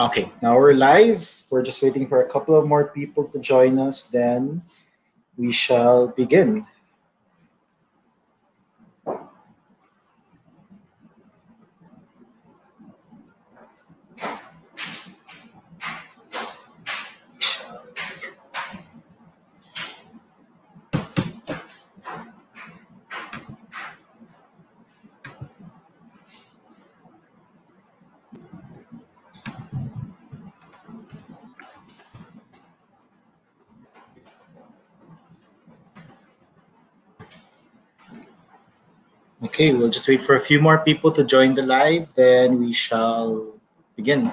Okay, now we're live. We're just waiting for a couple of more people to join us. Then we shall begin. Okay, we'll just wait for a few more people to join the live, then we shall begin.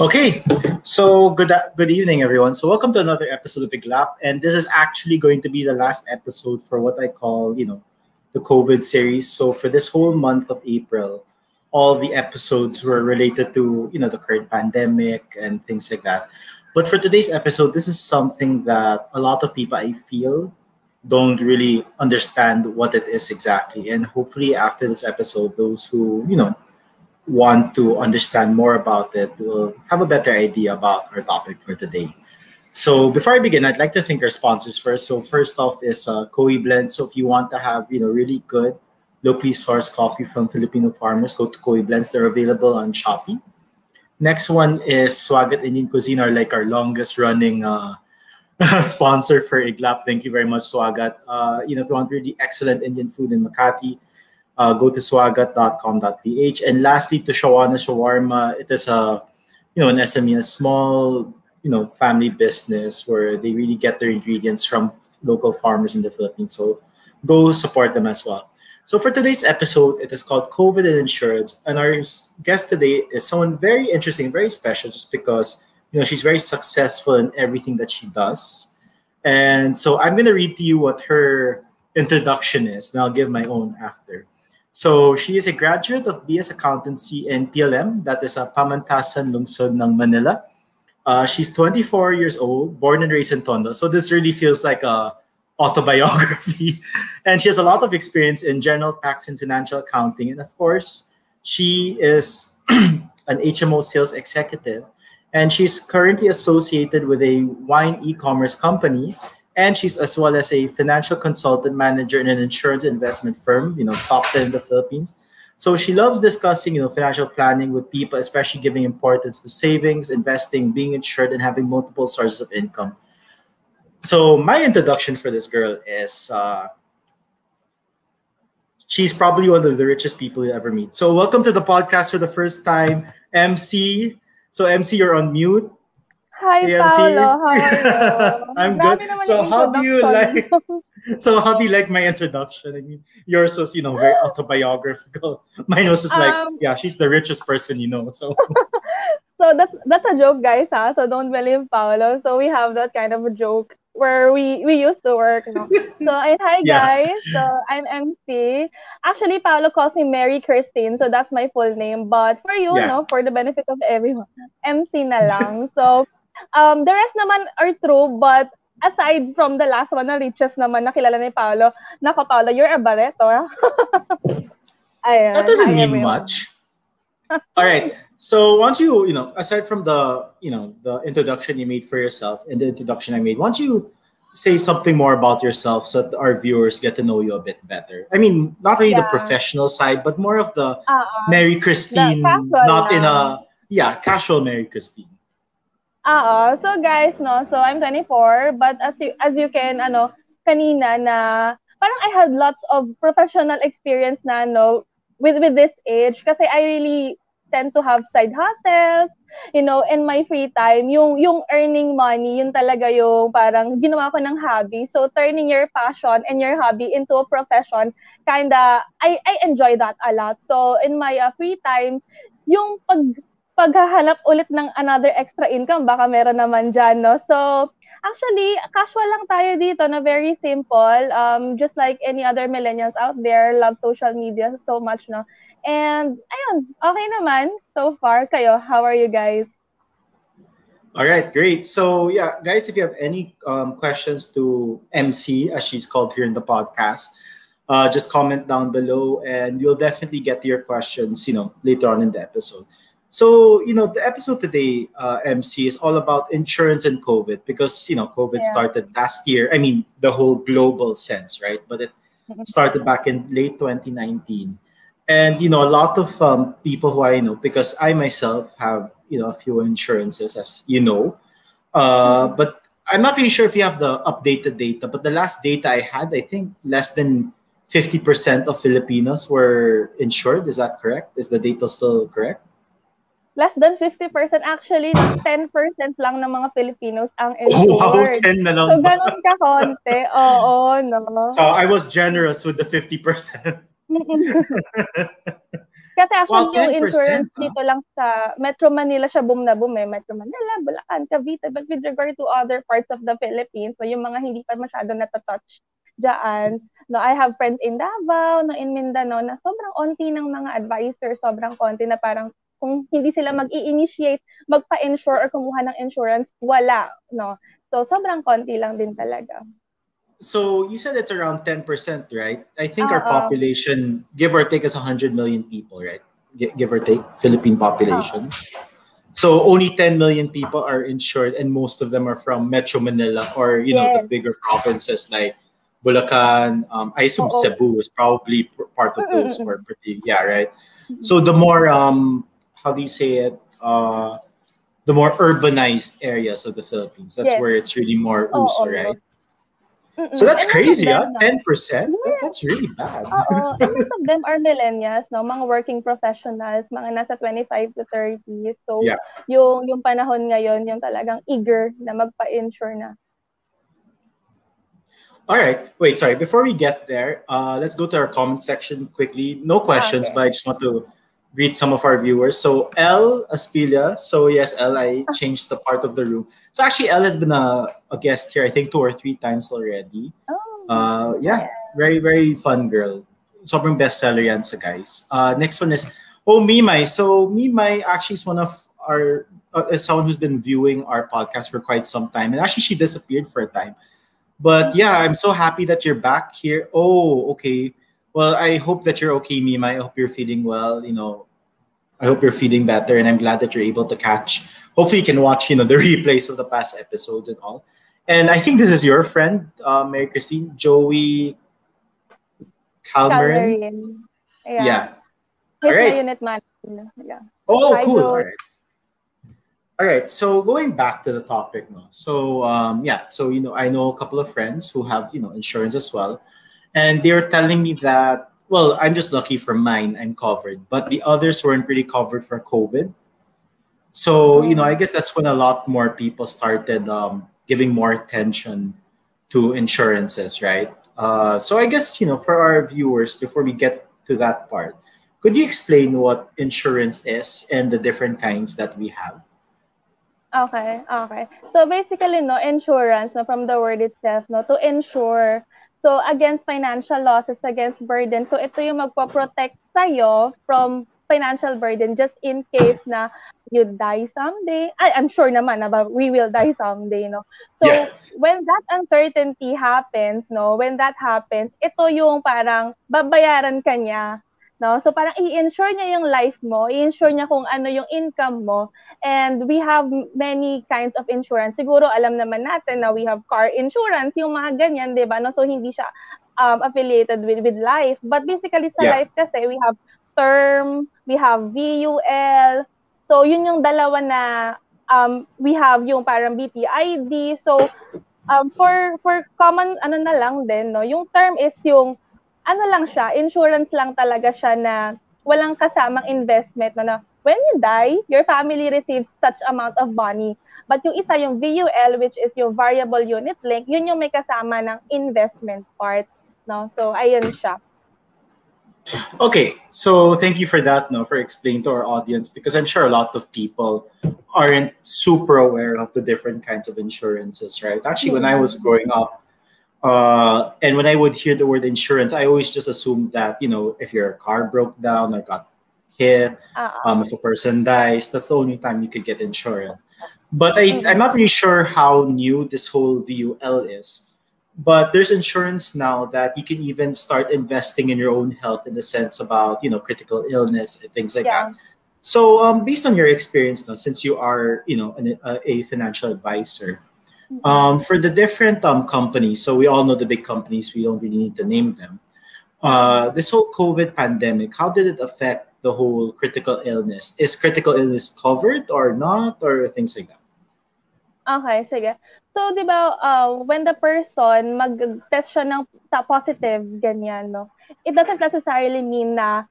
Okay, so good good evening, everyone. So welcome to another episode of Big Iglap, and this is actually going to be the last episode for what I call, you know, the COVID series. So for this whole month of April, all the episodes were related to, you know, the current pandemic and things like that. But for today's episode, this is something that a lot of people I feel don't really understand what it is exactly. And hopefully after this episode, those who, you know, want to understand more about it will have a better idea about our topic for today. So before I begin, I'd like to thank our sponsors first. So first off is uh, Koi Blend. So if you want to have you know really good locally sourced coffee from Filipino farmers, go to Koi Blends. They're available on Shopee. Next one is Swagat Indian Cuisine, are like our longest running uh, sponsor for Iglap. Thank you very much, Swagat. Uh, you know, if you want really excellent Indian food in Makati, uh, go to swagat.com.ph. And lastly, to Shawana Shawarma, it is a you know an SME, a small you know family business where they really get their ingredients from local farmers in the Philippines. So go support them as well. So for today's episode, it is called COVID and Insurance, and our guest today is someone very interesting, very special, just because you know she's very successful in everything that she does. And so I'm going to read to you what her introduction is, and I'll give my own after. So she is a graduate of BS Accountancy and PLM, that is a Pamantasan Lungsod ng Manila. Uh, she's 24 years old, born and raised in Tondo. So this really feels like a autobiography. and she has a lot of experience in general tax and financial accounting. And of course, she is an HMO sales executive. And she's currently associated with a wine e-commerce company and she's as well as a financial consultant manager in an insurance investment firm, you know, top 10 in the Philippines. So she loves discussing, you know, financial planning with people, especially giving importance to savings, investing, being insured, and having multiple sources of income. So my introduction for this girl is uh, she's probably one of the richest people you ever meet. So welcome to the podcast for the first time, MC. So MC, you're on mute. Hi, Paolo. How are you? I'm good. So how do you like? So how do you like my introduction? I mean, yours was you know very autobiographical. Mine was just like, um, yeah, she's the richest person you know. So. so that's that's a joke, guys. Huh? So don't believe Paolo. So we have that kind of a joke where we we used to work. You know? so and hi yeah. guys. So I'm MC. Actually, Paolo calls me Mary Christine, so that's my full name. But for you, yeah. know, for the benefit of everyone, MC na lang. So Um, the rest naman are true, but aside from the last one na riches naman nakilala ni Paolo, nako Paolo, you're a bareto. Ayan, that doesn't mean much. All right. So, why don't you, you know, aside from the, you know, the introduction you made for yourself and the introduction I made, why don't you say something more about yourself so that our viewers get to know you a bit better? I mean, not really yeah. the professional side, but more of the uh-uh. Mary Christine, not in a, yeah, casual Mary Christine. Oo. So guys, no, so I'm 24, but as you, as you can, ano, kanina na, parang I had lots of professional experience na, no, with, with this age. Kasi I really tend to have side hustles, you know, in my free time, yung yung earning money, yun talaga yung parang ginawa ko ng hobby. So turning your passion and your hobby into a profession, kinda I I enjoy that a lot. So in my uh, free time, yung pag paghahanap ulit ng another extra income, baka meron naman dyan, no? So, actually, casual lang tayo dito na very simple. Um, just like any other millennials out there, love social media so much, no? And, ayun, okay naman so far. Kayo, how are you guys? All right, great. So, yeah, guys, if you have any um, questions to MC, as she's called here in the podcast, uh, just comment down below and you'll definitely get your questions, you know, later on in the episode. So, you know, the episode today, uh, MC, is all about insurance and COVID because, you know, COVID yeah. started last year. I mean, the whole global sense, right? But it mm-hmm. started back in late 2019. And, you know, a lot of um, people who I know, because I myself have, you know, a few insurances, as you know. Uh, mm-hmm. but I'm not really sure if you have the updated data, but the last data I had, I think less than 50% of Filipinos were insured. Is that correct? Is the data still correct? Less than 50%. Actually, 10% lang ng mga Filipinos ang insured. Oh, wow, 10 na lang. So, ganun ka konti. Oo, no. So, I was generous with the 50%. Kasi actually, well, yung insurance huh? dito lang sa Metro Manila siya boom na boom eh. Metro Manila, Bulacan, Cavite. But with regard to other parts of the Philippines, so yung mga hindi pa masyado natatouch dyan, no, I have friends in Davao, no, in Mindanao, na sobrang onti ng mga advisors, sobrang konti na parang kung hindi sila mag-i-initiate, magpa-insure or kumuha ng insurance, wala, no? So, sobrang konti lang din talaga. So, you said it's around 10%, right? I think uh, our population, give or take, is 100 million people, right? give or take, Philippine population. Uh, so, only 10 million people are insured and most of them are from Metro Manila or, you yes. know, the bigger provinces like Bulacan, um, I assume Oo. Cebu is probably part of those or pretty, yeah, right? So the more um, how do you say it? Uh, the more urbanized areas of the Philippines. That's yes. where it's really more oh, uso, oh, right? Mm-mm. So that's and crazy, huh? Ten percent. That, that's really bad. Oo. and most of them are millennials, no? Mga working professionals, mga nasa 25 to 30. So yeah. yung yung panahon ngayon, yung talagang eager na magpa-insure na. All right. Wait, sorry. Before we get there, uh, let's go to our comment section quickly. No questions, okay. but I just want to greet some of our viewers. So L Aspilia. So yes, L, I changed the part of the room. So actually, L has been a, a guest here, I think two or three times already. Oh. Uh, yeah, very very fun girl. Sobrang bestseller yan sa guys. Uh, next one is oh Mimai. So Mimai actually is one of our uh, is someone who's been viewing our podcast for quite some time, and actually she disappeared for a time. But yeah, I'm so happy that you're back here. Oh, okay. Well, I hope that you're okay, Mima. I hope you're feeling well. You know, I hope you're feeling better, and I'm glad that you're able to catch. Hopefully, you can watch you know the replays of the past episodes and all. And I think this is your friend, uh, Mary Christine, Joey Calmerin. Yeah. yeah. He's all right. unit man. Yeah. Oh, cool. All right. All right. So going back to the topic, no. So um, yeah. So you know, I know a couple of friends who have you know insurance as well and they were telling me that well i'm just lucky for mine i'm covered. But the others weren't really covered for covid. So you know i guess that's when a lot more people started um, giving more attention to insurances right? Uh, so i guess you know for our viewers before we get to that part could you explain what insurance is and the different kinds that we have? Okay okay. So basically no insurance no from the word itself no to insure So, against financial losses, against burden. So, ito yung magpo-protect sa'yo from financial burden just in case na you die someday. I, I'm sure naman na we will die someday, no? So, yeah. when that uncertainty happens, no, when that happens, ito yung parang babayaran ka niya No? So parang i-insure niya yung life mo, i-insure niya kung ano yung income mo. And we have many kinds of insurance. Siguro alam naman natin na we have car insurance, yung mga ganyan, 'di ba? No? So hindi siya um, affiliated with with life. But basically sa yeah. life kasi we have term, we have VUL. So yun yung dalawa na um, we have yung parang BPID. So um, for for common ano na lang din no, yung term is yung ano lang siya, insurance lang talaga siya na walang kasamang investment na, na when you die, your family receives such amount of money. But yung isa, yung VUL, which is your variable unit link, yun yung may kasama ng investment part. No? So, ayun siya. Okay, so thank you for that, no, for explaining to our audience because I'm sure a lot of people aren't super aware of the different kinds of insurances, right? Actually, when I was growing up, uh, and when I would hear the word insurance, I always just assumed that you know if your car broke down or got hit, uh-uh. um, if a person dies, that's the only time you could get insurance. But I, I'm not really sure how new this whole VUL is. But there's insurance now that you can even start investing in your own health in the sense about you know critical illness and things like yeah. that. So um, based on your experience now, since you are you know an, a, a financial advisor, mm-hmm. Um, for the different um, companies, so we all know the big companies. We don't really need to name them. Uh, this whole COVID pandemic, how did it affect the whole critical illness? Is critical illness covered or not, or things like that? Okay, sige. So, di ba, uh, when the person mag-test siya ng positive, ganyan, no? It doesn't necessarily mean na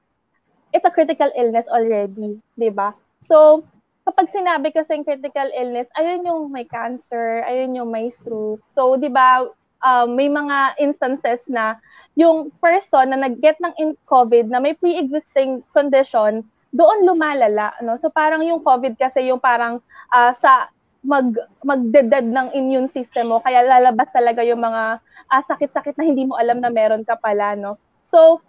it's a critical illness already, di ba? So, kapag sinabi kasing critical illness, ayun yung may cancer, ayun yung may stroke. So, di ba, um, may mga instances na yung person na nag-get ng in COVID na may pre-existing condition, doon lumalala, no? So parang yung COVID kasi yung parang uh, sa mag magdedad ng immune system mo kaya lalabas talaga yung mga uh, sakit-sakit na hindi mo alam na meron ka pala no so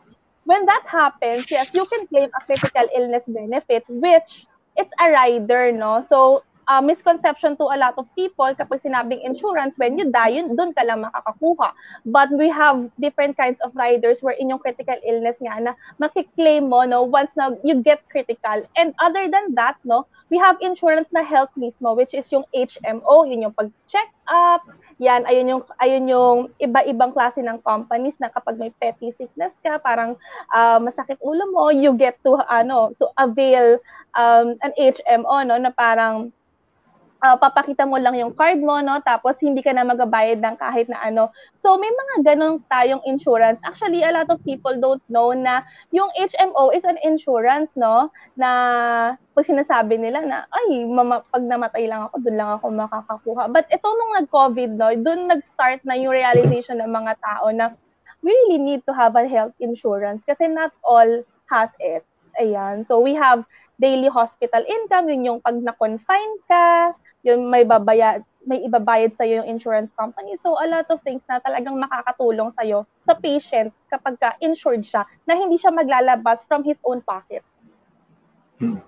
when that happens yes you can claim a critical illness benefit which it's a rider no so uh, misconception to a lot of people kapag sinabing insurance, when you die, yun, dun ka lang makakakuha. But we have different kinds of riders where in yung critical illness nga na makiklaim mo no, once na you get critical. And other than that, no, we have insurance na health mismo, which is yung HMO, yun yung pag-check up, yan, ayun yung, ayun yung iba-ibang klase ng companies na kapag may petty sickness ka, parang uh, masakit ulo mo, you get to, ano, to avail um, an HMO, no, na parang uh, papakita mo lang yung card mo, no? Tapos hindi ka na magabayad ng kahit na ano. So may mga ganong tayong insurance. Actually, a lot of people don't know na yung HMO is an insurance, no? Na pag sinasabi nila na, ay, mama, pag namatay lang ako, doon lang ako makakakuha. But ito nung nag-COVID, no? Doon nag-start na yung realization ng mga tao na we really need to have a health insurance kasi not all has it. Ayan. So we have daily hospital income, yun yung pag na-confine ka, yung may babayad, may ibabayad sa yung insurance company. So a lot of things na talagang makakatulong sa iyo sa patient kapag ka insured siya na hindi siya maglalabas from his own pocket. Hmm.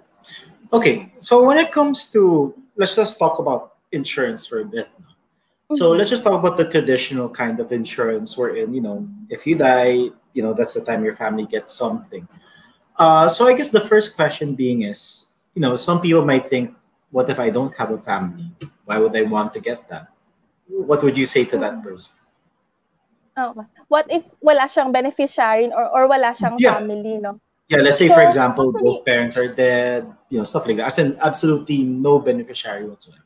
Okay, so when it comes to let's just talk about insurance for a bit. So mm-hmm. let's just talk about the traditional kind of insurance wherein, you know, if you die, you know, that's the time your family gets something. Uh, so I guess the first question being is, you know, some people might think, what if I don't have a family? Why would I want to get that? What would you say to that person? Oh, what if wala siyang beneficiary or, or wala siyang yeah. family, no? Yeah, let's say so, for example, both parents are dead, you know, stuff like that. As in absolutely no beneficiary whatsoever.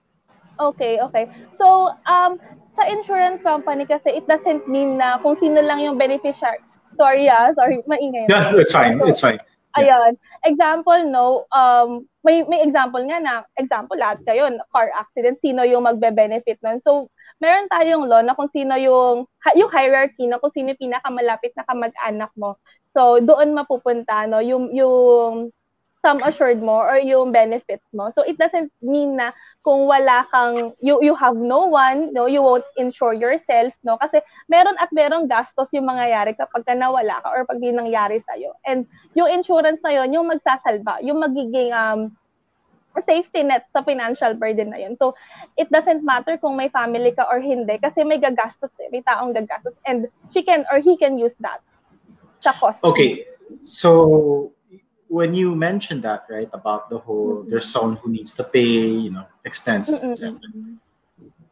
Okay, okay. So, um, sa insurance company kasi it doesn't mean na kung sino lang yung beneficiary. Sorry ah, sorry, maingay. Yeah, it's fine, so, it's fine. Ayun. Example, no, um, may, may example nga na, example, lahat kayo, car accident, sino yung magbe-benefit nun. So, meron tayong law na kung sino yung, yung hierarchy na kung sino yung pinakamalapit na kamag-anak mo. So, doon mapupunta, no, yung, yung sum assured mo or yung benefits mo. So it doesn't mean na kung wala kang you you have no one, no, you won't insure yourself, no? Kasi meron at meron gastos yung mangyayari kapag ka nawala ka or pag may nangyari sa iyo. And yung insurance na yon, yung magsasalba, yung magiging um safety net sa financial burden na yun. So, it doesn't matter kung may family ka or hindi kasi may gagastos, eh, may taong gagastos and she can or he can use that sa cost. Okay. So, when you mentioned that, right, about the whole mm-hmm. there's someone who needs to pay, you know, expenses, etc.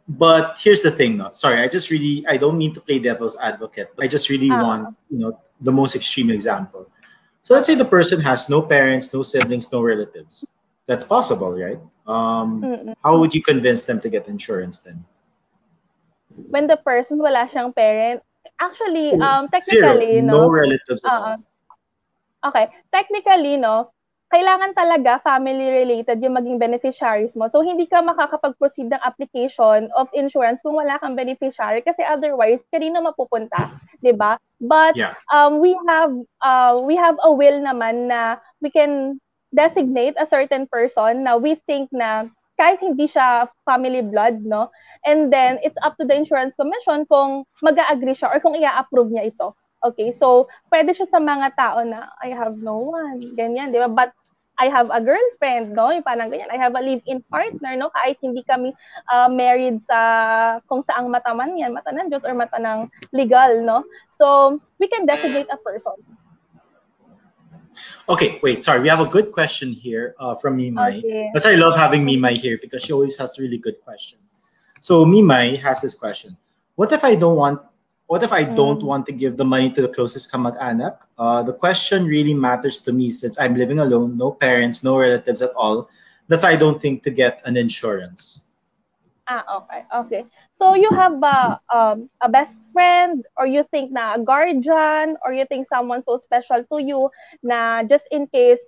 But here's the thing, though. Sorry, I just really I don't mean to play devil's advocate. But I just really uh want, you know, the most extreme example. So let's say the person has no parents, no siblings, no relatives. That's possible, right? Um, how would you convince them to get insurance then? When the person wala siyang parent, actually, um, technically, Zero. no, no relatives. Uh, Okay. Technically, no, kailangan talaga family-related yung maging beneficiaries mo. So, hindi ka makakapag-proceed ng application of insurance kung wala kang beneficiary kasi otherwise, kanino mapupunta, di ba? But yeah. um, we have uh, we have a will naman na we can designate a certain person na we think na kahit hindi siya family blood, no? And then, it's up to the insurance commission kung mag agree siya or kung i-approve niya ito. Okay, so pwede siya sa mga tao na I have no one, ganyan, di ba? But I have a girlfriend, no? Yung parang ganyan. I have a live-in partner, no? Kahit hindi kami uh, married sa kung saang mata man yan, mata ng Diyos or mata ng legal, no? So, we can designate a person. Okay, wait, sorry. We have a good question here uh, from Mimai. Okay. That's why I love having Mimai here because she always has really good questions. So Mimai has this question. What if I don't want what if I don't mm. want to give the money to the closest kamag-anak? Uh, the question really matters to me since I'm living alone, no parents, no relatives at all. That's why I don't think to get an insurance. Ah, okay, okay. So you have a, um, a best friend or you think na a guardian or you think someone so special to you na just in case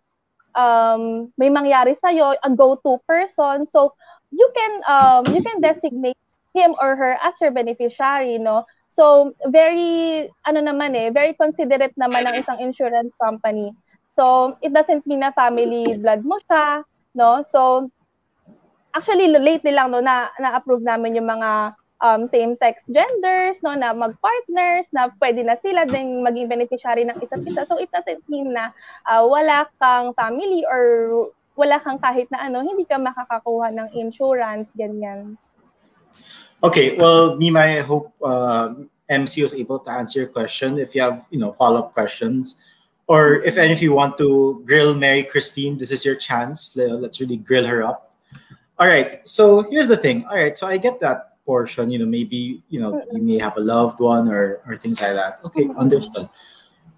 um, may mangyari sa'yo, a go-to person. So you can um, you can designate him or her as your beneficiary, no? So, very, ano naman eh, very considerate naman ng isang insurance company. So, it doesn't mean na family blood mo siya, no? So, actually, lately lang, no, na, na-approve namin yung mga um, same-sex genders, no, na mag-partners, na pwede na sila din maging beneficiary ng isa't isa. So, it doesn't mean na uh, wala kang family or wala kang kahit na ano, hindi ka makakakuha ng insurance, ganyan. Okay, well, Mima, I hope uh, MC was able to answer your question. If you have, you know, follow-up questions, or if any of you want to grill Mary Christine, this is your chance. Let's really grill her up. All right. So here's the thing. All right. So I get that portion. You know, maybe you know you may have a loved one or or things like that. Okay, understood.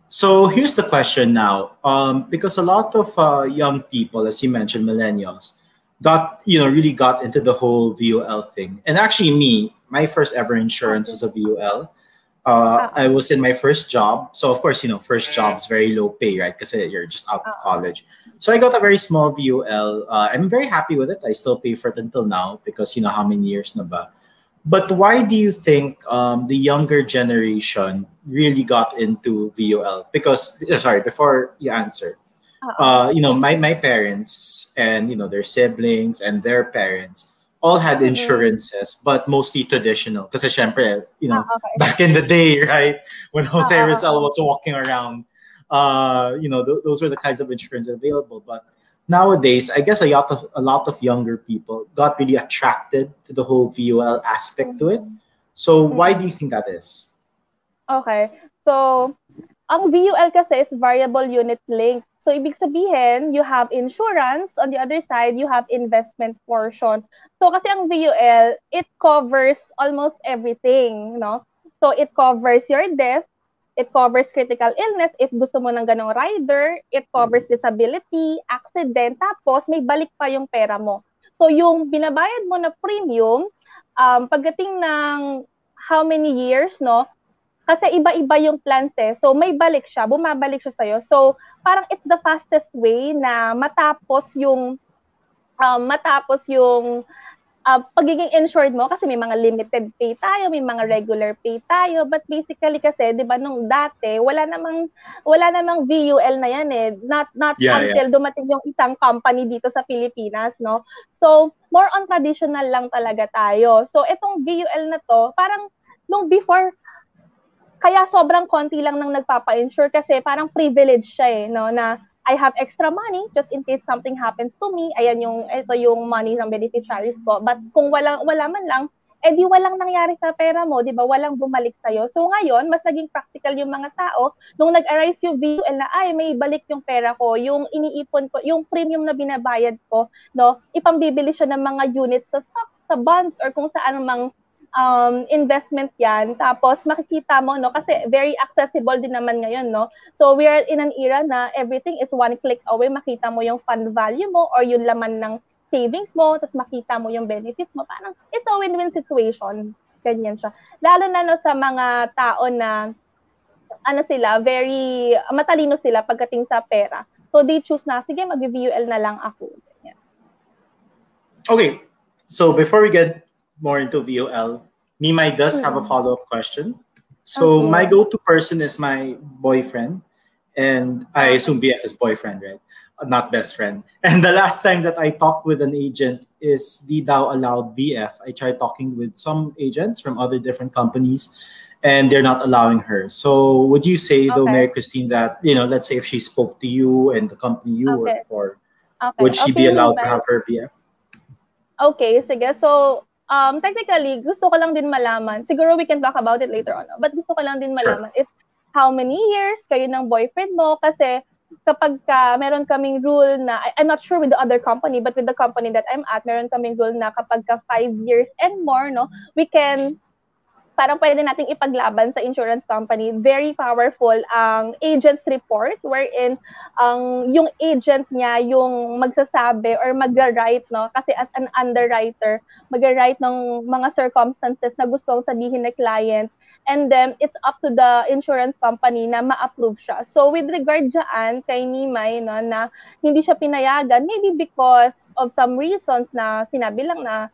So here's the question now, um, because a lot of uh, young people, as you mentioned, millennials, got you know really got into the whole VOL thing. And actually, me, my first ever insurance was a VOL. Uh, I was in my first job, so of course, you know, first job's very low pay, right? Because you're just out of college. So I got a very small VOL. Uh, I'm very happy with it. I still pay for it until now because you know how many years na ba. But why do you think um, the younger generation really got into VOL? Because sorry, before you answer, uh, you know, my, my parents and, you know, their siblings and their parents all had mm-hmm. insurances, but mostly traditional. Because, syempre, you know, oh, okay. back in the day, right, when Jose oh, Rizal was walking around, uh, you know, th- those were the kinds of insurance available. But nowadays, I guess a lot of a lot of younger people got really attracted to the whole VUL aspect mm-hmm. to it. Mm-hmm. So, mm-hmm. why do you think that is? Okay. So, ang VUL kasi is variable unit link. So, ibig sabihin, you have insurance. On the other side, you have investment portion. So, kasi ang VUL, it covers almost everything, no? So, it covers your death, it covers critical illness if gusto mo ng ganong rider, it covers disability, accident, tapos may balik pa yung pera mo. So, yung binabayad mo na premium, um, pagdating ng how many years, no? Kasi iba-iba yung plans eh. So, may balik siya, bumabalik siya sa'yo. So, parang it's the fastest way na matapos yung um, matapos yung uh, pagiging insured mo kasi may mga limited pay tayo, may mga regular pay tayo, but basically kasi 'di ba nung dati wala namang wala namang VUL na yan eh. Not not yeah, until yeah. dumating yung isang company dito sa Pilipinas, no. So, more on traditional lang talaga tayo. So, itong VUL na to, parang nung before kaya sobrang konti lang nang nagpapa-insure kasi parang privilege siya eh, no, na I have extra money just in case something happens to me. Ayan yung, ito yung money ng beneficiaries ko. But kung wala, wala man lang, eh di walang nangyari sa pera mo, di ba? Walang bumalik sa'yo. So ngayon, mas naging practical yung mga tao. Nung nag-arise yung VUL na, ay, may balik yung pera ko, yung iniipon ko, yung premium na binabayad ko, no? Ipambibili siya ng mga units sa stock, sa bonds, or kung saan mang um, investment yan. Tapos makikita mo, no, kasi very accessible din naman ngayon, no. So we are in an era na everything is one click away. Makita mo yung fund value mo or yung laman ng savings mo, tapos makita mo yung benefits mo. Parang it's a win-win situation. Ganyan siya. Lalo na no, sa mga tao na ano sila, very matalino sila pagdating sa pera. So they choose na, sige, mag-VUL na lang ako. Yeah. Okay. So before we get more into VUL, Mimay does have a mm-hmm. follow-up question. So okay. my go-to person is my boyfriend, and I assume BF is boyfriend, right? Not best friend. And the last time that I talked with an agent is the DAO allowed BF. I tried talking with some agents from other different companies, and they're not allowing her. So would you say, okay. though, Mary Christine, that you know, let's say if she spoke to you and the company you okay. work for, would she be allowed to have her BF? Okay, sige. So um, technically, gusto ko lang din malaman, siguro we can talk about it later on, but gusto ko lang din malaman sure. if how many years kayo ng boyfriend mo kasi kapag ka meron kaming rule na I'm not sure with the other company but with the company that I'm at meron kaming rule na kapag ka 5 years and more no we can parang pwede nating ipaglaban sa insurance company. Very powerful ang agent's report wherein ang yung agent niya yung magsasabi or magra-write no kasi as an underwriter, magra-write ng mga circumstances na gustong sabihin ng client and then it's up to the insurance company na ma-approve siya. So with regard dyan kay Nimay no, na hindi siya pinayagan, maybe because of some reasons na sinabi lang na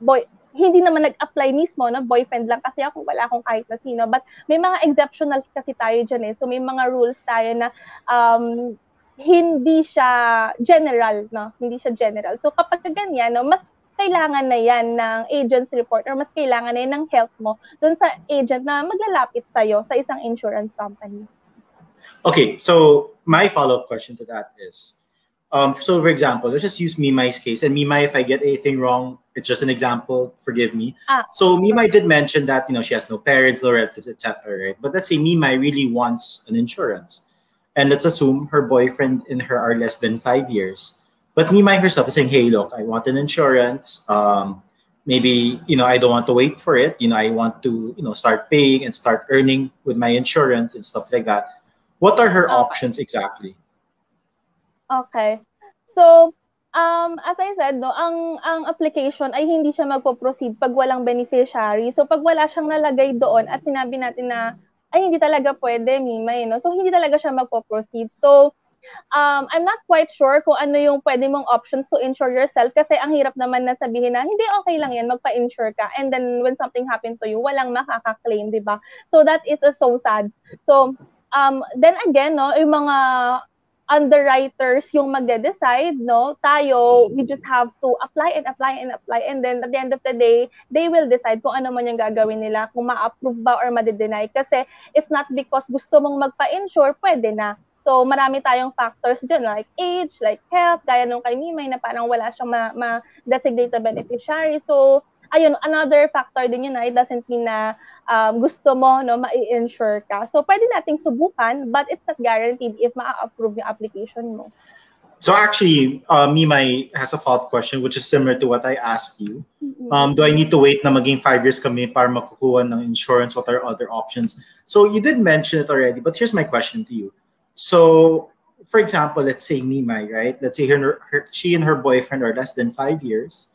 boy, hindi naman nag-apply mismo, no? boyfriend lang kasi ako, wala akong kahit na sino. But may mga exceptionals kasi tayo dyan eh. So may mga rules tayo na um, hindi siya general, no? Hindi siya general. So kapag ganyan, no, mas kailangan na yan ng agent's report or mas kailangan na yan ng help mo dun sa agent na maglalapit sa'yo sa isang insurance company. Okay, so my follow-up question to that is, um, so for example, let's just use Mimai's case. And Mimai, if I get anything wrong, it's just an example. Forgive me. Ah, so Mimai did mention that you know she has no parents, no relatives, etc. Right? But let's say Mimai really wants an insurance, and let's assume her boyfriend and her are less than five years. But Mimai herself is saying, "Hey, look, I want an insurance. Um, maybe you know I don't want to wait for it. You know, I want to you know start paying and start earning with my insurance and stuff like that." What are her okay. options exactly? Okay. So, um, as I said, no, ang, ang application ay hindi siya magpo-proceed pag walang beneficiary. So, pag wala siyang nalagay doon at sinabi natin na, ay, hindi talaga pwede, Mimay, no? So, hindi talaga siya magpo-proceed. So, um, I'm not quite sure kung ano yung pwede mong options to insure yourself kasi ang hirap naman na sabihin na, hindi, okay lang yan, magpa-insure ka. And then, when something happened to you, walang makaka-claim, di ba? So, that is uh, so sad. So, um, then again, no, yung mga underwriters yung magde-decide, no? Tayo, we just have to apply and apply and apply and then at the end of the day, they will decide kung ano man yung gagawin nila, kung ma-approve ba or ma-deny. Kasi it's not because gusto mong magpa-insure, pwede na. So, marami tayong factors dyan, like age, like health, gaya nung kay Mimay na parang wala siyang ma-designate ma- beneficiary. So, ayun, another factor din yun na it doesn't mean na um, gusto mo no, ma-insure ka. So, pwede nating subukan, but it's not guaranteed if ma-approve yung application mo. So actually, uh, Mimay has a follow-up question which is similar to what I asked you. Um, do I need to wait na maging five years kami para makukuha ng insurance? What are other options? So you did mention it already, but here's my question to you. So, for example, let's say Mimay, right? Let's say her, her, she and her boyfriend are less than five years.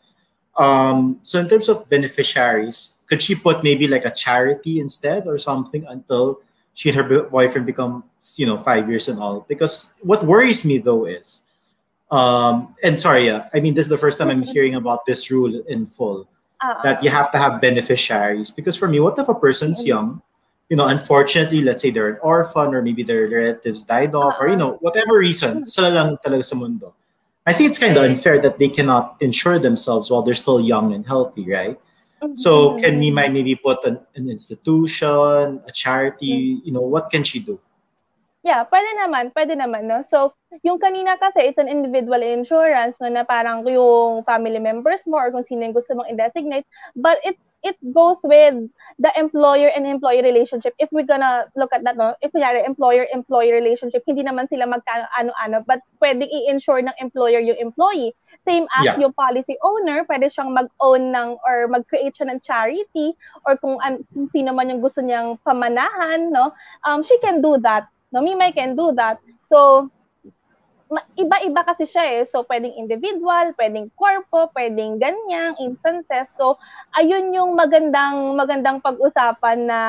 Um, so in terms of beneficiaries, could she put maybe like a charity instead or something until she and her boyfriend become, you know, five years and all? Because what worries me though is, um, and sorry, yeah, I mean, this is the first time I'm hearing about this rule in full uh-uh. that you have to have beneficiaries. Because for me, what if a person's young? You know, unfortunately, let's say they're an orphan or maybe their relatives died off or, you know, whatever reason, sila lang talaga sa mundo I think it's kind of unfair that they cannot insure themselves while they're still young and healthy, right? Mm-hmm. So can Mimai maybe put an, an institution, a charity, you know, what can she do? Yeah, pwede naman, pwede naman, no? So, yung kanina kasi, it's an individual insurance, no, na parang yung family members mo or kung sino yung gusto mong i-designate, but it it goes with the employer and employee relationship. If we're gonna look at that, no, if kunyari employer-employee relationship, hindi naman sila magkano-ano, but pwedeng i-insure ng employer yung employee. Same as yeah. yung policy owner, pwede siyang mag-own ng or mag-create siya ng charity or kung, an, kung sino man yung gusto niyang pamanahan, no, um, she can do that. No, Mimay can do that. So, iba-iba kasi siya eh. So, pwedeng individual, pwedeng corpo, pwedeng ganyang instances. So, ayun yung magandang magandang pag-usapan na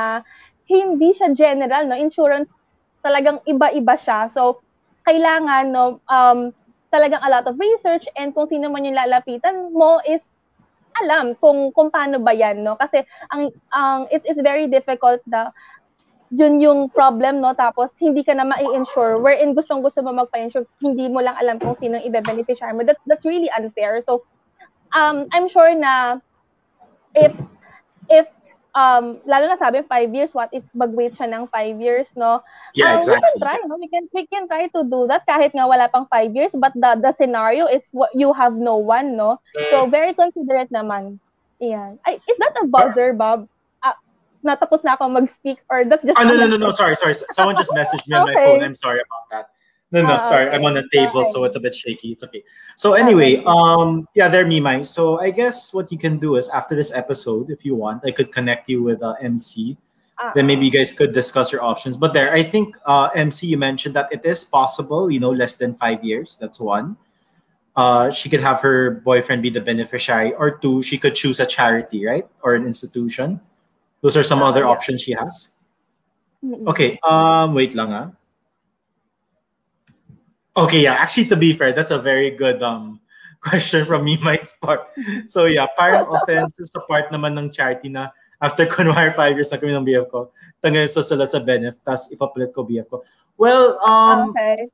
hindi siya general, no? Insurance talagang iba-iba siya. So, kailangan no um talagang a lot of research and kung sino man yung lalapitan mo is alam kung kung paano ba yan no kasi ang ang it's it's very difficult na yun yung problem no tapos hindi ka na mai-insure wherein gustong gusto mo magpa-insure hindi mo lang alam kung sino ibe-beneficiary mo that's that's really unfair so um I'm sure na if if um, lalo na sabi, five years, what if mag-wait siya ng five years, no? Yeah, um, exactly. We can try, no? We can, we can try to do that kahit nga wala pang five years, but the, the scenario is what you have no one, no? So, very considerate naman. Yan. Ay, is that a buzzer, Bob? Uh, natapos na ako mag-speak or that's just... Oh, no, no, no, no, sorry, sorry. Someone just messaged me on okay. my phone. I'm sorry about that. No, no, uh, sorry. Okay. I'm on the table, okay. so it's a bit shaky. It's okay. So anyway, um, yeah, there, Mimai. So I guess what you can do is after this episode, if you want, I could connect you with uh, MC. Uh-uh. Then maybe you guys could discuss your options. But there, I think uh, MC, you mentioned that it is possible. You know, less than five years. That's one. Uh, she could have her boyfriend be the beneficiary, or two, she could choose a charity, right, or an institution. Those are some uh, other yeah. options she has. Mm-hmm. Okay. Um, wait lang ah. Okay, yeah. Actually, to be fair, that's a very good um question from me, my part. So yeah, parang offensive sa part naman ng charity na after kunwari five years na kami ng BF ko, tangayin so sila sa benef, tas ipapalit ko BF ko. Well, um, okay.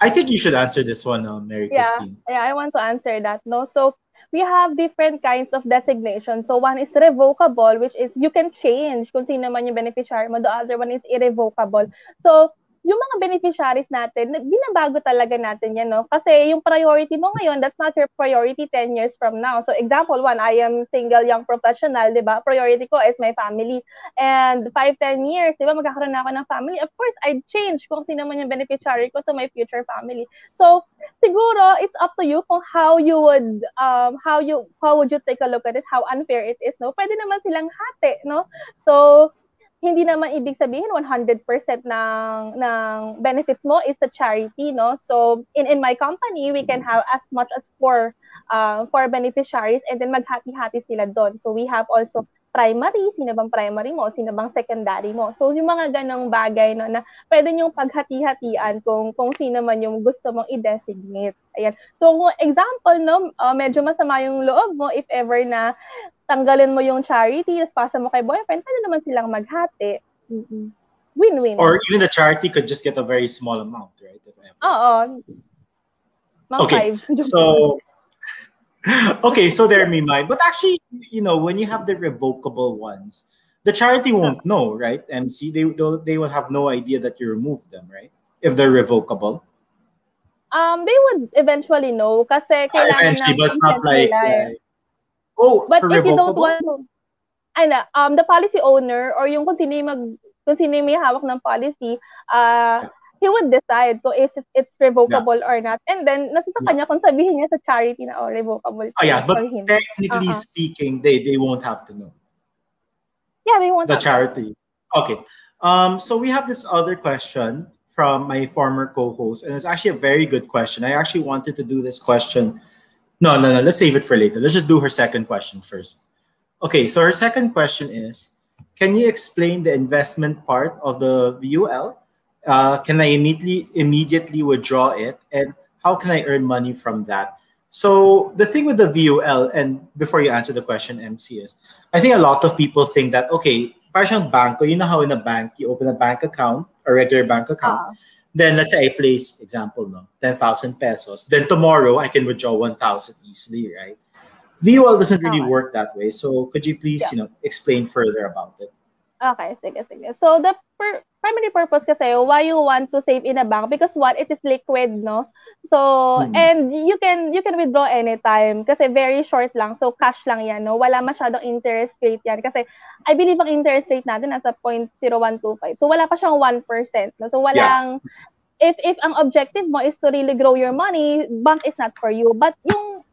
I think you should answer this one, uh, Mary yeah, Christine. Yeah, I want to answer that. No, so we have different kinds of designation. So one is revocable, which is you can change kung sino man yung beneficiary mo. The other one is irrevocable. So yung mga beneficiaries natin, binabago talaga natin yan, no? Kasi yung priority mo ngayon, that's not your priority 10 years from now. So example one, I am single young professional, di ba? Priority ko is my family. And 5, 10 years, di ba, magkakaroon na ako ng family. Of course, I'd change kung sino man yung beneficiary ko to my future family. So, siguro, it's up to you kung how you would, um, how you, how would you take a look at it, how unfair it is, no? Pwede naman silang hati, no? So, hindi naman ibig sabihin 100% ng ng benefits mo is a charity no so in in my company we can have as much as four uh, four beneficiaries and then maghati-hati sila doon so we have also primary, sino bang primary mo, sino bang secondary mo. So, yung mga ganong bagay no, na pwede nyo paghati-hatian kung, kung sino man yung gusto mong i-designate. Ayan. So, example, no, uh, medyo masama yung loob mo if ever na tanggalin mo yung charity, tapos pasa mo kay boyfriend, pwede naman silang maghati. Mm-hmm. Win-win. Or even the charity could just get a very small amount, right? If ever. Oo. Mga okay. Five. So, okay, so there me mine. But actually, you know, when you have the revocable ones, the charity won't know, right? MC, they they will have no idea that you removed them, right? If they're revocable. Um, they would eventually know kasi kailangan uh, eventually, but it's not like, like oh, but if revocable? you don't want to, ano, um, the policy owner or yung kung sino yung mag, kung sino yung may hawak ng policy, uh, he would decide to if it's revocable yeah. or not. And then, nasa sa kanya kung sabihin niya sa charity na, oh, revocable. Oh, yeah, but technically uh-huh. speaking, they they won't have to know. Yeah, they won't The charity. Okay. Um, so we have this other question from my former co-host, and it's actually a very good question. I actually wanted to do this question. No, no, no. Let's save it for later. Let's just do her second question first. Okay, so her second question is, can you explain the investment part of the VUL uh, can I immediately immediately withdraw it, and how can I earn money from that? So the thing with the VUL, and before you answer the question, MC is, I think a lot of people think that okay, parang banko, you know how in a bank you open a bank account, a regular bank account. Uh. Then let's say I place example no, ten thousand pesos. Then tomorrow I can withdraw one thousand easily, right? VUL doesn't really uh. work that way. So could you please, yeah. you know, explain further about it? Okay, sige, sige. So, the per- primary purpose kasi, why you want to save in a bank? Because one, it is liquid, no? So, hmm. and you can you can withdraw anytime kasi very short lang. So, cash lang yan, no? Wala masyadong interest rate yan. Kasi, I believe ang interest rate natin nasa 0.0125. So, wala pa siyang 1%, no? So, walang... Yeah. If, if ang objective mo is to really grow your money, bank is not for you. But yung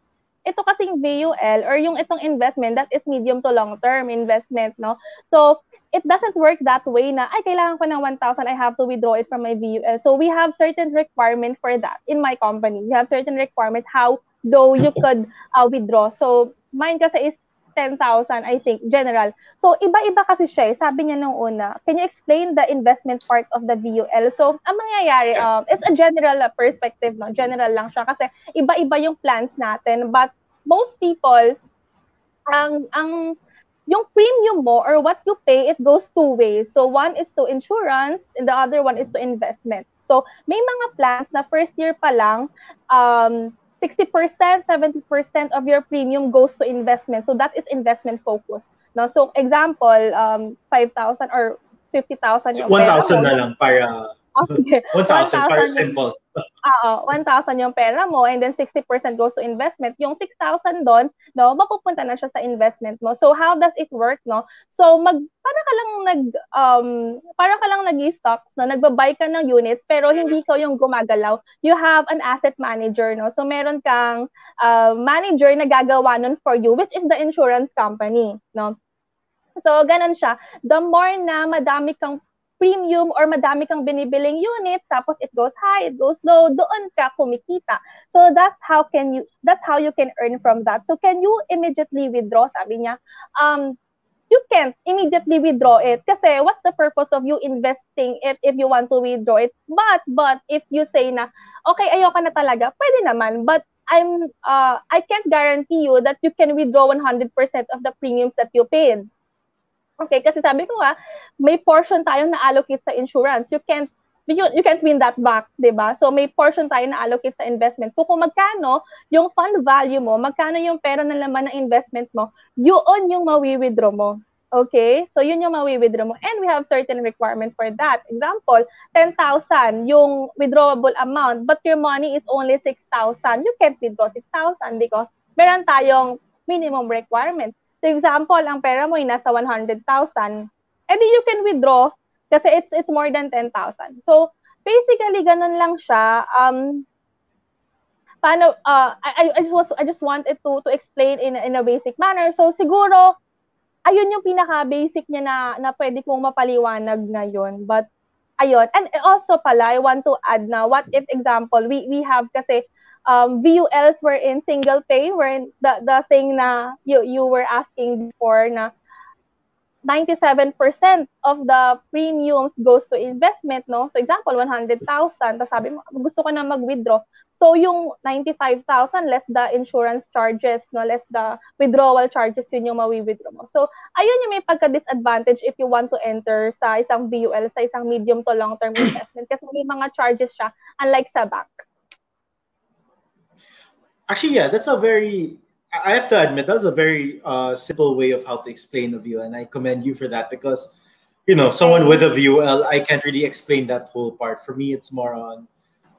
ito kasing VUL or yung itong investment, that is medium to long term investment, no? So, it doesn't work that way na, ay, kailangan ko ng 1,000, I have to withdraw it from my VUL. So we have certain requirement for that in my company. We have certain requirement how though you could uh, withdraw. So mine kasi is 10,000, I think, general. So, iba-iba kasi siya. Eh. Sabi niya nung una, can you explain the investment part of the VUL? So, ang mangyayari, um, it's a general perspective, no? General lang siya kasi iba-iba yung plans natin. But most people, ang, ang yung premium mo or what you pay, it goes two ways. So one is to insurance and the other one is to investment. So may mga plans na first year pa lang, um, 60%, 70% of your premium goes to investment. So that is investment focused. No? So example, um, 5,000 or 50,000 yung 1,000 na lang para Okay. 1,000 para simple. Oo, 1,000 yung pera mo and then 60% goes to investment. Yung 6,000 doon, no, mapupunta na siya sa investment mo. So how does it work, no? So mag para ka lang nag um para ka lang nag-stocks, no, nagba-buy ka ng units pero hindi ka yung gumagalaw. You have an asset manager, no. So meron kang uh, manager na gagawa nun for you which is the insurance company, no. So, ganun siya. The more na madami kang premium or madami kang binibiling unit tapos it goes high it goes low doon ka kumikita. So that's how can you that's how you can earn from that. So can you immediately withdraw? Sabi niya um you can't immediately withdraw it kasi what's the purpose of you investing it if you want to withdraw it? But but if you say na okay ayoko na talaga pwede naman. But I'm uh I can't guarantee you that you can withdraw 100% of the premiums that you paid Okay, kasi sabi ko nga, may portion tayong na-allocate sa insurance. You can't you, you can't win that back, 'di ba? So may portion tayo na allocate sa investment. So kung magkano yung fund value mo, magkano yung pera na laman ng investment mo, yun yung mawi-withdraw mo. Okay? So yun yung mawi-withdraw mo. And we have certain requirement for that. Example, 10,000 yung withdrawable amount, but your money is only 6,000. You can't withdraw 6,000 because meron tayong minimum requirement. So example, ang pera mo ay nasa 100,000, edi you can withdraw kasi it's it's more than 10,000. So basically ganun lang siya. Um paano uh, I, I just was I just wanted to to explain in in a basic manner. So siguro ayun yung pinaka basic niya na na pwede kong mapaliwanag ngayon. But ayun. And also pala I want to add na what if example we we have kasi um, VULs were in single pay, where the, the thing na you, you were asking before na 97% of the premiums goes to investment, no? So example, 100,000, tapos sabi mo, gusto ko na mag-withdraw. So yung 95,000 less the insurance charges, no? Less the withdrawal charges, yun yung mawi-withdraw mo. So ayun yung may pagka-disadvantage if you want to enter sa isang VUL, sa isang medium to long-term investment kasi may mga charges siya unlike sa bank. Actually, yeah, that's a very I have to admit that's a very uh, simple way of how to explain a view, and I commend you for that because you know someone with a view, I can't really explain that whole part. For me, it's more on,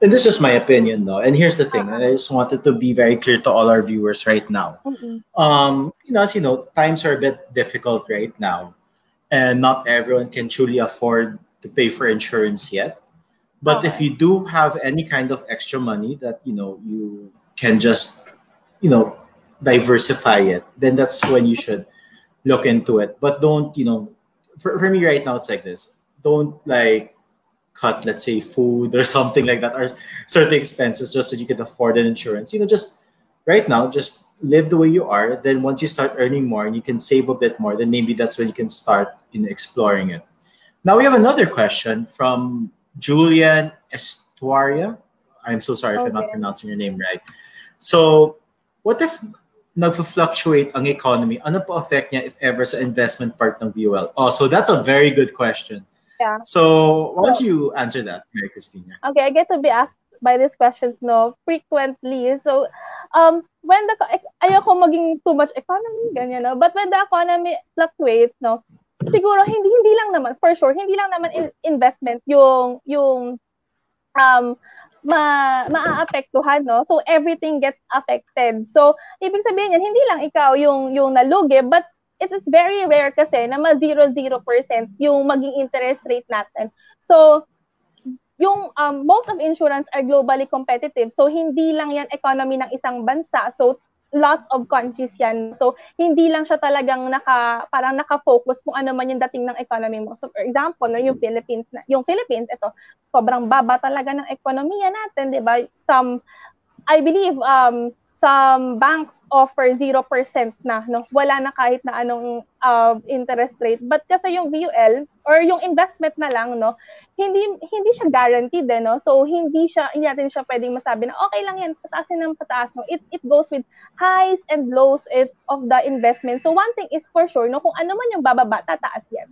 and this is my opinion though. And here's the thing, and I just wanted to be very clear to all our viewers right now. Mm-hmm. Um, you know, as you know, times are a bit difficult right now, and not everyone can truly afford to pay for insurance yet. But okay. if you do have any kind of extra money that you know you can just, you know, diversify it, then that's when you should look into it. But don't, you know, for, for me right now, it's like this. Don't like cut, let's say, food or something like that, or certain expenses just so you can afford an insurance. You know, just right now, just live the way you are. Then once you start earning more and you can save a bit more, then maybe that's when you can start in exploring it. Now we have another question from Julian Estuaria. I'm so sorry okay. if I'm not pronouncing your name right. So, what if nagfluctuate ang economy? Ano po affect niya if ever sa investment part ng VUL? Oh, so that's a very good question. Yeah. So, why don't you answer that, Mary Christina? Okay, I get to be asked by these questions no frequently. So, um, when the ayoko maging too much economy ganyan no, but when the economy fluctuates no, siguro hindi hindi lang naman for sure, hindi lang naman in, investment yung yung um ma maaapektuhan, no? So everything gets affected. So ibig sabihin yan, hindi lang ikaw yung yung nalugi, but it is very rare kasi na ma 0 0% yung maging interest rate natin. So yung um, most of insurance are globally competitive. So hindi lang yan economy ng isang bansa. So lots of countries yan. So, hindi lang siya talagang naka, parang naka-focus kung ano man yung dating ng economy mo. So, for example, no, yung Philippines, yung Philippines, ito, sobrang baba talaga ng ekonomiya natin, di ba? Some, I believe, um, some banks offer 0% na, no? Wala na kahit na anong uh, interest rate. But kasi yung VUL or yung investment na lang, no, hindi hindi siya guaranteed, eh, no? So hindi siya hindi natin siya pwedeng masabi na okay lang yan, pataas ng pataas, no? It it goes with highs and lows if of the investment. So one thing is for sure, no, kung ano man yung bababa, tataas yan.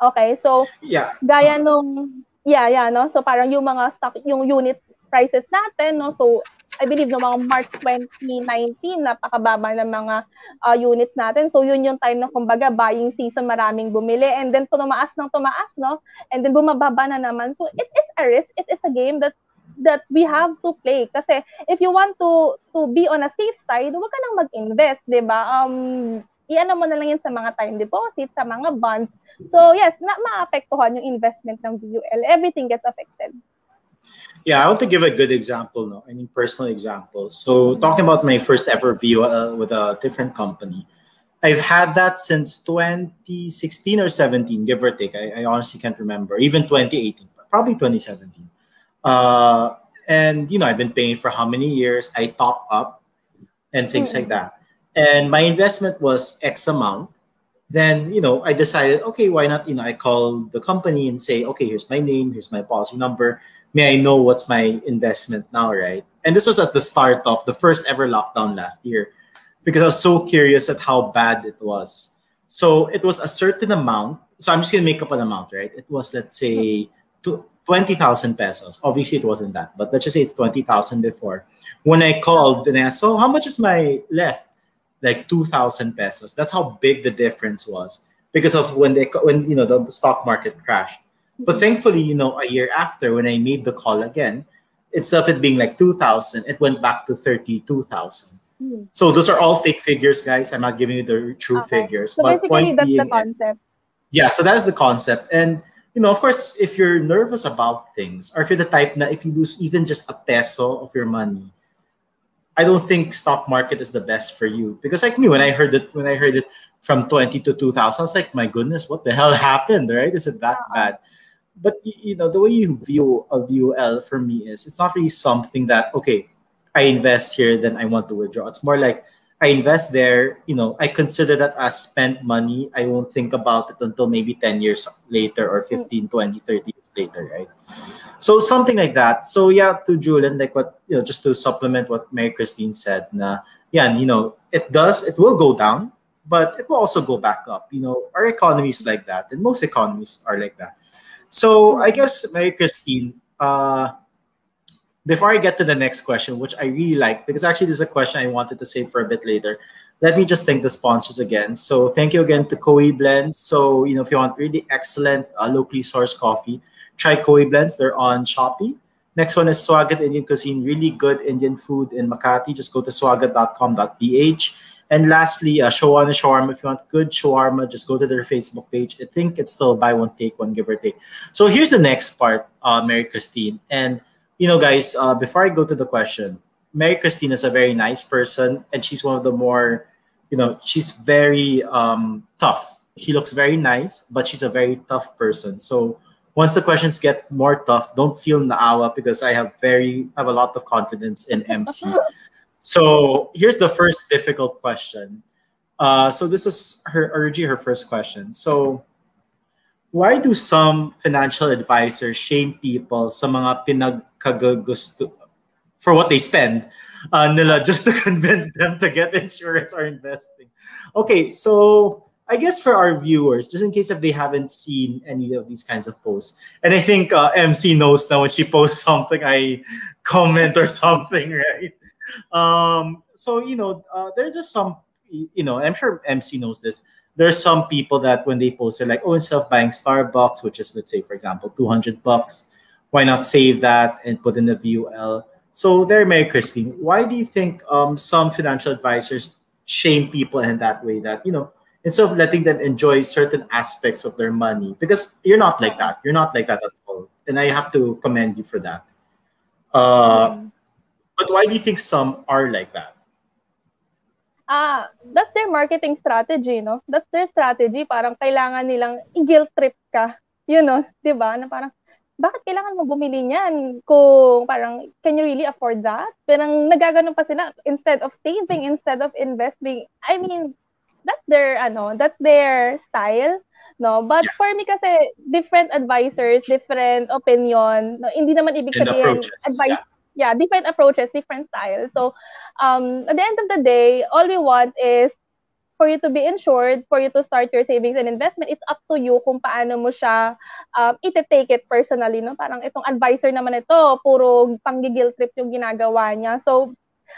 Okay? So yeah. gaya nung yeah, yeah, no? So parang yung mga stock, yung unit prices natin, no? So, I believe no mga March 2019 napakababa ng mga uh, units natin. So yun yung time na kumbaga buying season maraming bumili and then tumaas ng tumaas no and then bumababa na naman. So it is a risk, it is a game that that we have to play kasi if you want to to be on a safe side, huwag ka nang mag-invest, 'di ba? Um iano mo na lang yan sa mga time deposit, sa mga bonds. So yes, na maapektuhan yung investment ng VUL. Everything gets affected. Yeah, I want to give a good example, no? I mean, personal example. So, talking about my first ever view uh, with a different company, I've had that since 2016 or 17, give or take. I, I honestly can't remember. Even 2018, probably 2017. Uh, and, you know, I've been paying for how many years? I top up and things mm-hmm. like that. And my investment was X amount. Then, you know, I decided, okay, why not? You know, I call the company and say, okay, here's my name, here's my policy number may I know what's my investment now, right? And this was at the start of the first ever lockdown last year because I was so curious at how bad it was. So it was a certain amount. So I'm just gonna make up an amount, right? It was let's say 20,000 pesos. Obviously it wasn't that, but let's just say it's 20,000 before. When I called and I how much is my left? Like 2,000 pesos. That's how big the difference was because of when they when you know the stock market crashed. But thankfully, you know, a year after when I made the call again, instead of it being like 2,000, it went back to 32,000. Mm. So those are all fake figures, guys. I'm not giving you the true okay. figures. So but basically, that's the concept. yeah, so that's the concept. And, you know, of course, if you're nervous about things, or if you're the type that if you lose even just a peso of your money, I don't think stock market is the best for you. Because like me, when I heard it, when I heard it from 20 to 2000, I was like, my goodness, what the hell happened, right? Is it that uh-huh. bad? But you know the way you view a VUL for me is it's not really something that okay I invest here then I want to withdraw. It's more like I invest there, you know, I consider that as spent money. I won't think about it until maybe 10 years later or mm. 15, 20, 30 years later, right? So something like that. So yeah, to Julian, like what you know, just to supplement what Mary Christine said, na yeah, and, you know, it does, it will go down, but it will also go back up. You know, our economy is like that, and most economies are like that. So I guess, Mary Christine, uh, before I get to the next question, which I really like, because actually this is a question I wanted to save for a bit later. Let me just thank the sponsors again. So thank you again to Koi Blends. So you know, if you want really excellent uh, locally sourced coffee, try Koi Blends. They're on Shopee. Next one is Swagat Indian Cuisine. Really good Indian food in Makati. Just go to swagat.com.ph. And lastly, uh, Shawarma Shawarma. If you want good shawarma, just go to their Facebook page. I think it's still buy one, take one, give or take. So here's the next part, uh, Mary Christine. And, you know, guys, uh, before I go to the question, Mary Christine is a very nice person and she's one of the more, you know, she's very um, tough. She looks very nice, but she's a very tough person. So once the questions get more tough, don't feel naawa because I have very, I have a lot of confidence in MC. So here's the first difficult question. Uh, so this was her originally her first question. So why do some financial advisors shame people sa mga pinagkagagusto for what they spend uh, nila just to convince them to get insurance or investing? Okay, so I guess for our viewers, just in case if they haven't seen any of these kinds of posts, and I think uh, MC knows now when she posts something, I comment or something, right? Um, so you know, uh, there's just some, you know, I'm sure MC knows this. There's some people that when they post, they're like, oh, instead of buying Starbucks, which is let's say, for example, 200 bucks, why not save that and put in the VUL? So there, Mary Christine, why do you think um, some financial advisors shame people in that way? That you know, instead of letting them enjoy certain aspects of their money, because you're not like that. You're not like that at all, and I have to commend you for that. Uh, mm. But why do you think some are like that? Ah, that's their marketing strategy, no? That's their strategy. Parang kailangan nilang i-guilt trip ka. You know, 'di ba? Na parang bakit kailangan mo bumili niyan kung parang can you really afford that? Parang nagaganon pa sila instead of saving, instead of investing. I mean, that's their ano, that's their style, no? But yeah. for me kasi different advisors, different opinion, no? Hindi naman ibig sabihin advice yeah yeah, different approaches, different styles. So, um, at the end of the day, all we want is for you to be insured, for you to start your savings and investment, it's up to you kung paano mo siya um, iti-take it personally. No? Parang itong advisor naman ito, puro panggigil trip yung ginagawa niya. So,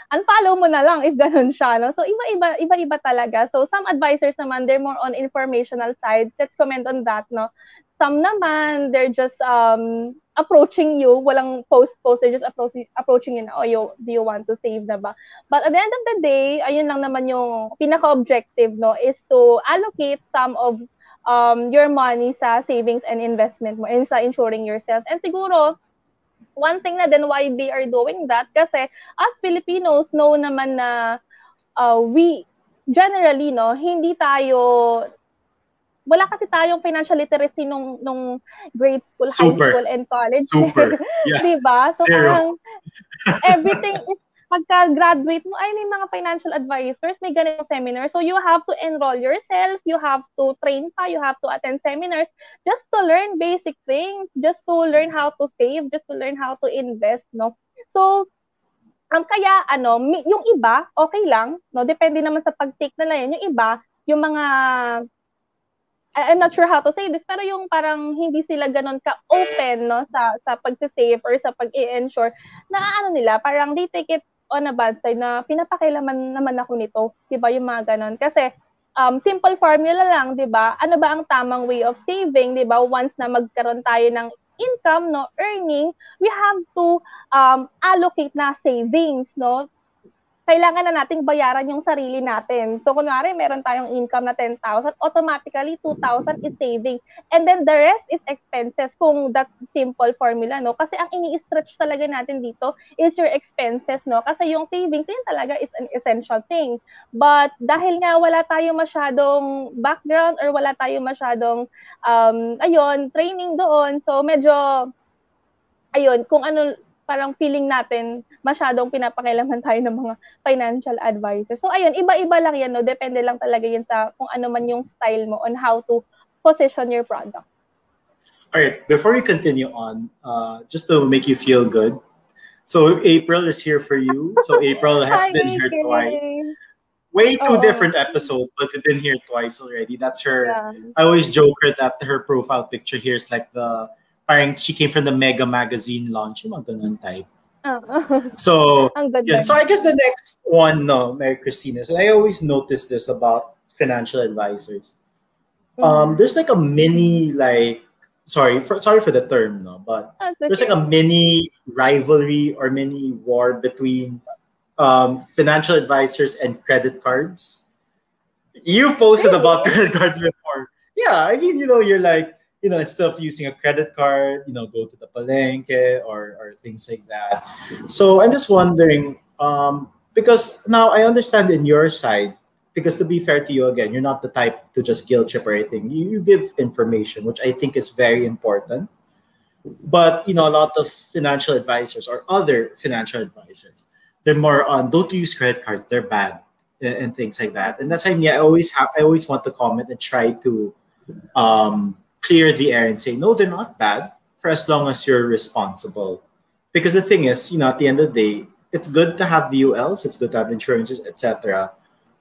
unfollow mo na lang if ganun siya. No? So, iba-iba, iba-iba talaga. So, some advisors naman, they're more on informational side. Let's comment on that. No? Some naman, they're just um, approaching you, walang post-post, they're just approaching, approaching you na, oh, you, do you want to save na ba? But at the end of the day, ayun lang naman yung pinaka-objective, no, is to allocate some of um, your money sa savings and investment mo and sa insuring yourself. And siguro, one thing na din why they are doing that, kasi as Filipinos, know naman na uh, we, generally, no, hindi tayo wala kasi tayong financial literacy nung nung grade school, Super. high school, and college. Super. Yeah. diba? So Zero. parang everything is pagka-graduate mo, ay may mga financial advisors, may ganitong seminar. So you have to enroll yourself, you have to train pa, you have to attend seminars just to learn basic things, just to learn how to save, just to learn how to invest, no? So, ang um, kaya ano, yung iba, okay lang, no? Depende naman sa pag-take nila yan. Yung iba, yung mga I'm not sure how to say this, pero yung parang hindi sila ganun ka-open no, sa, sa pag-save or sa pag-i-ensure, na ano nila, parang they take it on a bad side na pinapakailaman naman ako nito. Diba yung mga ganun? Kasi um, simple formula lang, di ba? Ano ba ang tamang way of saving, di ba? Once na magkaroon tayo ng income, no, earning, we have to um, allocate na savings, no? Kailangan na nating bayaran yung sarili natin. So, kunwari, meron tayong income na 10,000, automatically 2,000 is saving. And then the rest is expenses kung that simple formula, no? Kasi ang ini-stretch talaga natin dito is your expenses, no? Kasi yung savings, yun talaga is an essential thing. But dahil nga wala tayong masyadong background or wala tayong masyadong, um, ayun, training doon, so medyo, ayun, kung ano, parang feeling natin masyadong pinapakilaman tayo ng mga financial advisor. So ayun, iba-iba lang yan, no? Depende lang talaga yan sa kung ano man yung style mo on how to position your product. All right, before we continue on, uh, just to make you feel good, so April is here for you. So April has Hi, been here twice. Way two oh. different episodes, but you've been here twice already. That's her. Yeah. I always joke her that her profile picture here is like the parang she came from the Mega Magazine launch, yung mga ganun type. Uh-huh. So, yeah. So I guess the next one, no, Mary Christina, so I always notice this about financial advisors. Mm-hmm. Um, there's like a mini, like, sorry for sorry for the term, no, but okay. there's like a mini rivalry or mini war between um, financial advisors and credit cards. You posted really? about credit cards before. Yeah, I mean, you know, you're like, you know, instead of using a credit card, you know, go to the palenque or, or things like that. So I'm just wondering, um, because now I understand in your side, because to be fair to you again, you're not the type to just guilt trip or anything. You, you give information, which I think is very important. But you know, a lot of financial advisors or other financial advisors, they're more on don't use credit cards, they're bad and, things like that. And that's why me, I always have I always want to comment and try to um clear the air and say, no, they're not bad for as long as you're responsible. Because the thing is, you know, at the end of the day, it's good to have VULs, it's good to have insurances, etc.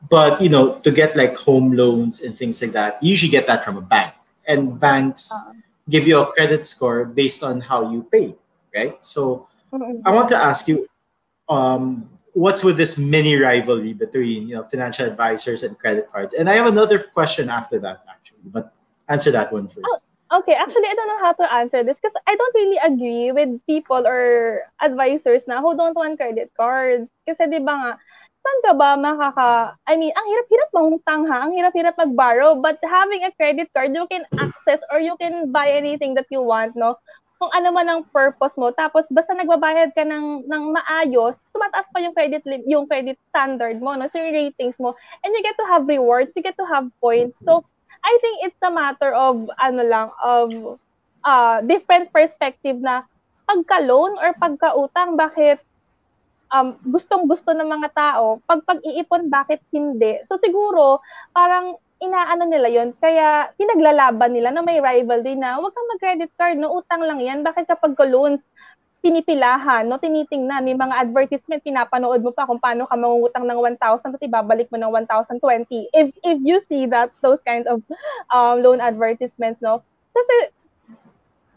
But you know, to get like home loans and things like that, you usually get that from a bank. And banks uh-huh. give you a credit score based on how you pay, right? So I want to ask you, um, what's with this mini rivalry between you know financial advisors and credit cards? And I have another question after that, actually. But Answer that one first. Oh, okay, actually, I don't know how to answer this because I don't really agree with people or advisors na who don't want credit cards. Kasi di ba nga, saan ka ba makaka... I mean, ang hirap-hirap mangutang ha, ang hirap-hirap mag-borrow, but having a credit card, you can access or you can buy anything that you want, no? Kung ano man ang purpose mo, tapos basta nagbabayad ka ng, ng maayos, tumataas pa yung credit yung credit standard mo, no? So yung ratings mo. And you get to have rewards, you get to have points. So, I think it's a matter of ano lang of uh, different perspective na pagka-loan or pagka-utang, bakit um, gustong-gusto ng mga tao, pag pag-iipon, bakit hindi? So siguro, parang inaano nila yon kaya pinaglalaban nila na may rivalry na wag kang mag-credit card, no, utang lang yan. Bakit kapag loans, pinipilahan, no, tinitingnan, may mga advertisement, pinapanood mo pa kung paano ka mangungutang ng 1,000 tapos ibabalik mo ng 1,020. If, if you see that, those kinds of um, loan advertisements, no, kasi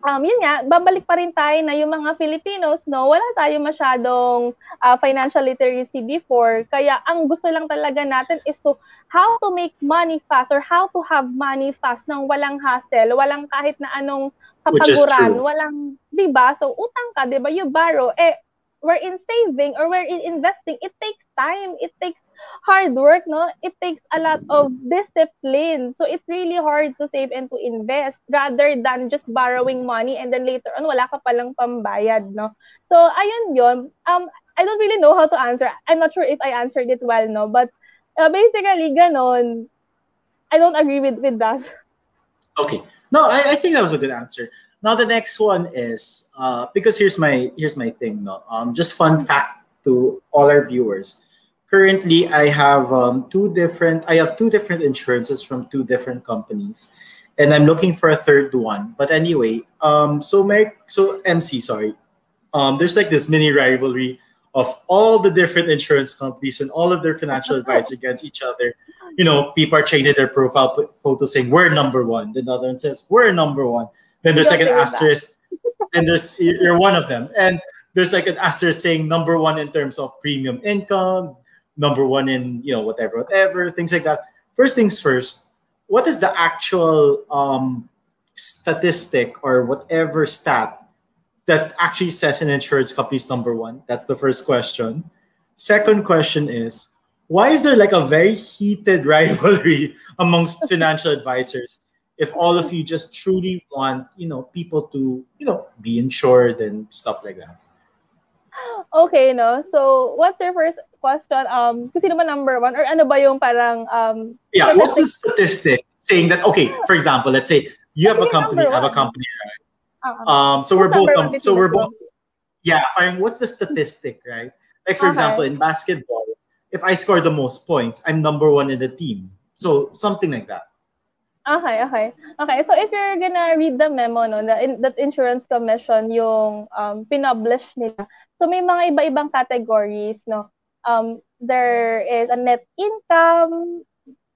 um, yun nga, babalik pa rin tayo na yung mga Filipinos, no, wala tayo masyadong uh, financial literacy before. Kaya ang gusto lang talaga natin is to how to make money fast or how to have money fast nang walang hassle, walang kahit na anong kapaguran, walang, 'di ba? So utang ka, 'di ba? You borrow, eh we're in saving or we're in investing, it takes time, it takes hard work, no? It takes a lot of discipline. So it's really hard to save and to invest rather than just borrowing money and then later on wala ka palang pambayad, no? So ayun 'yon. Um I don't really know how to answer. I'm not sure if I answered it well, no? But uh, basically ganon. I don't agree with with that. Okay. No, I, I think that was a good answer. Now the next one is uh, because here's my here's my thing. No, um, just fun fact to all our viewers currently I have um, two different I have two different insurances from two different companies and I'm looking for a third one. But anyway um so my so MC sorry. Um there's like this mini rivalry of all the different insurance companies and all of their financial advice against each other. You know people are changing their profile photo saying we're number one. The other one says we're number one. Then there's like an asterisk. And there's you're one of them. And there's like an asterisk saying number one in terms of premium income number one in you know whatever whatever things like that. First things first what is the actual um, statistic or whatever stat that actually says an insurance company's number one? That's the first question. Second question is why is there like a very heated rivalry amongst financial advisors if all of you just truly want you know people to you know be insured and stuff like that? Okay no. So what's your first question, um, kasi naman number one, or ano ba yung parang, um, yeah, what's the statistic saying that, okay, for example, let's say you have a company, I have a company, right? Uh-huh. Um, so we're both, um, so we're both, yeah, parang what's the statistic, right? Like, for okay. example, in basketball, if I score the most points, I'm number one in the team. So something like that. Okay, okay. Okay, so if you're gonna read the memo, no, the, in, that insurance commission yung um, pinublish nila, so may mga iba-ibang categories, no? Um, there is a net income,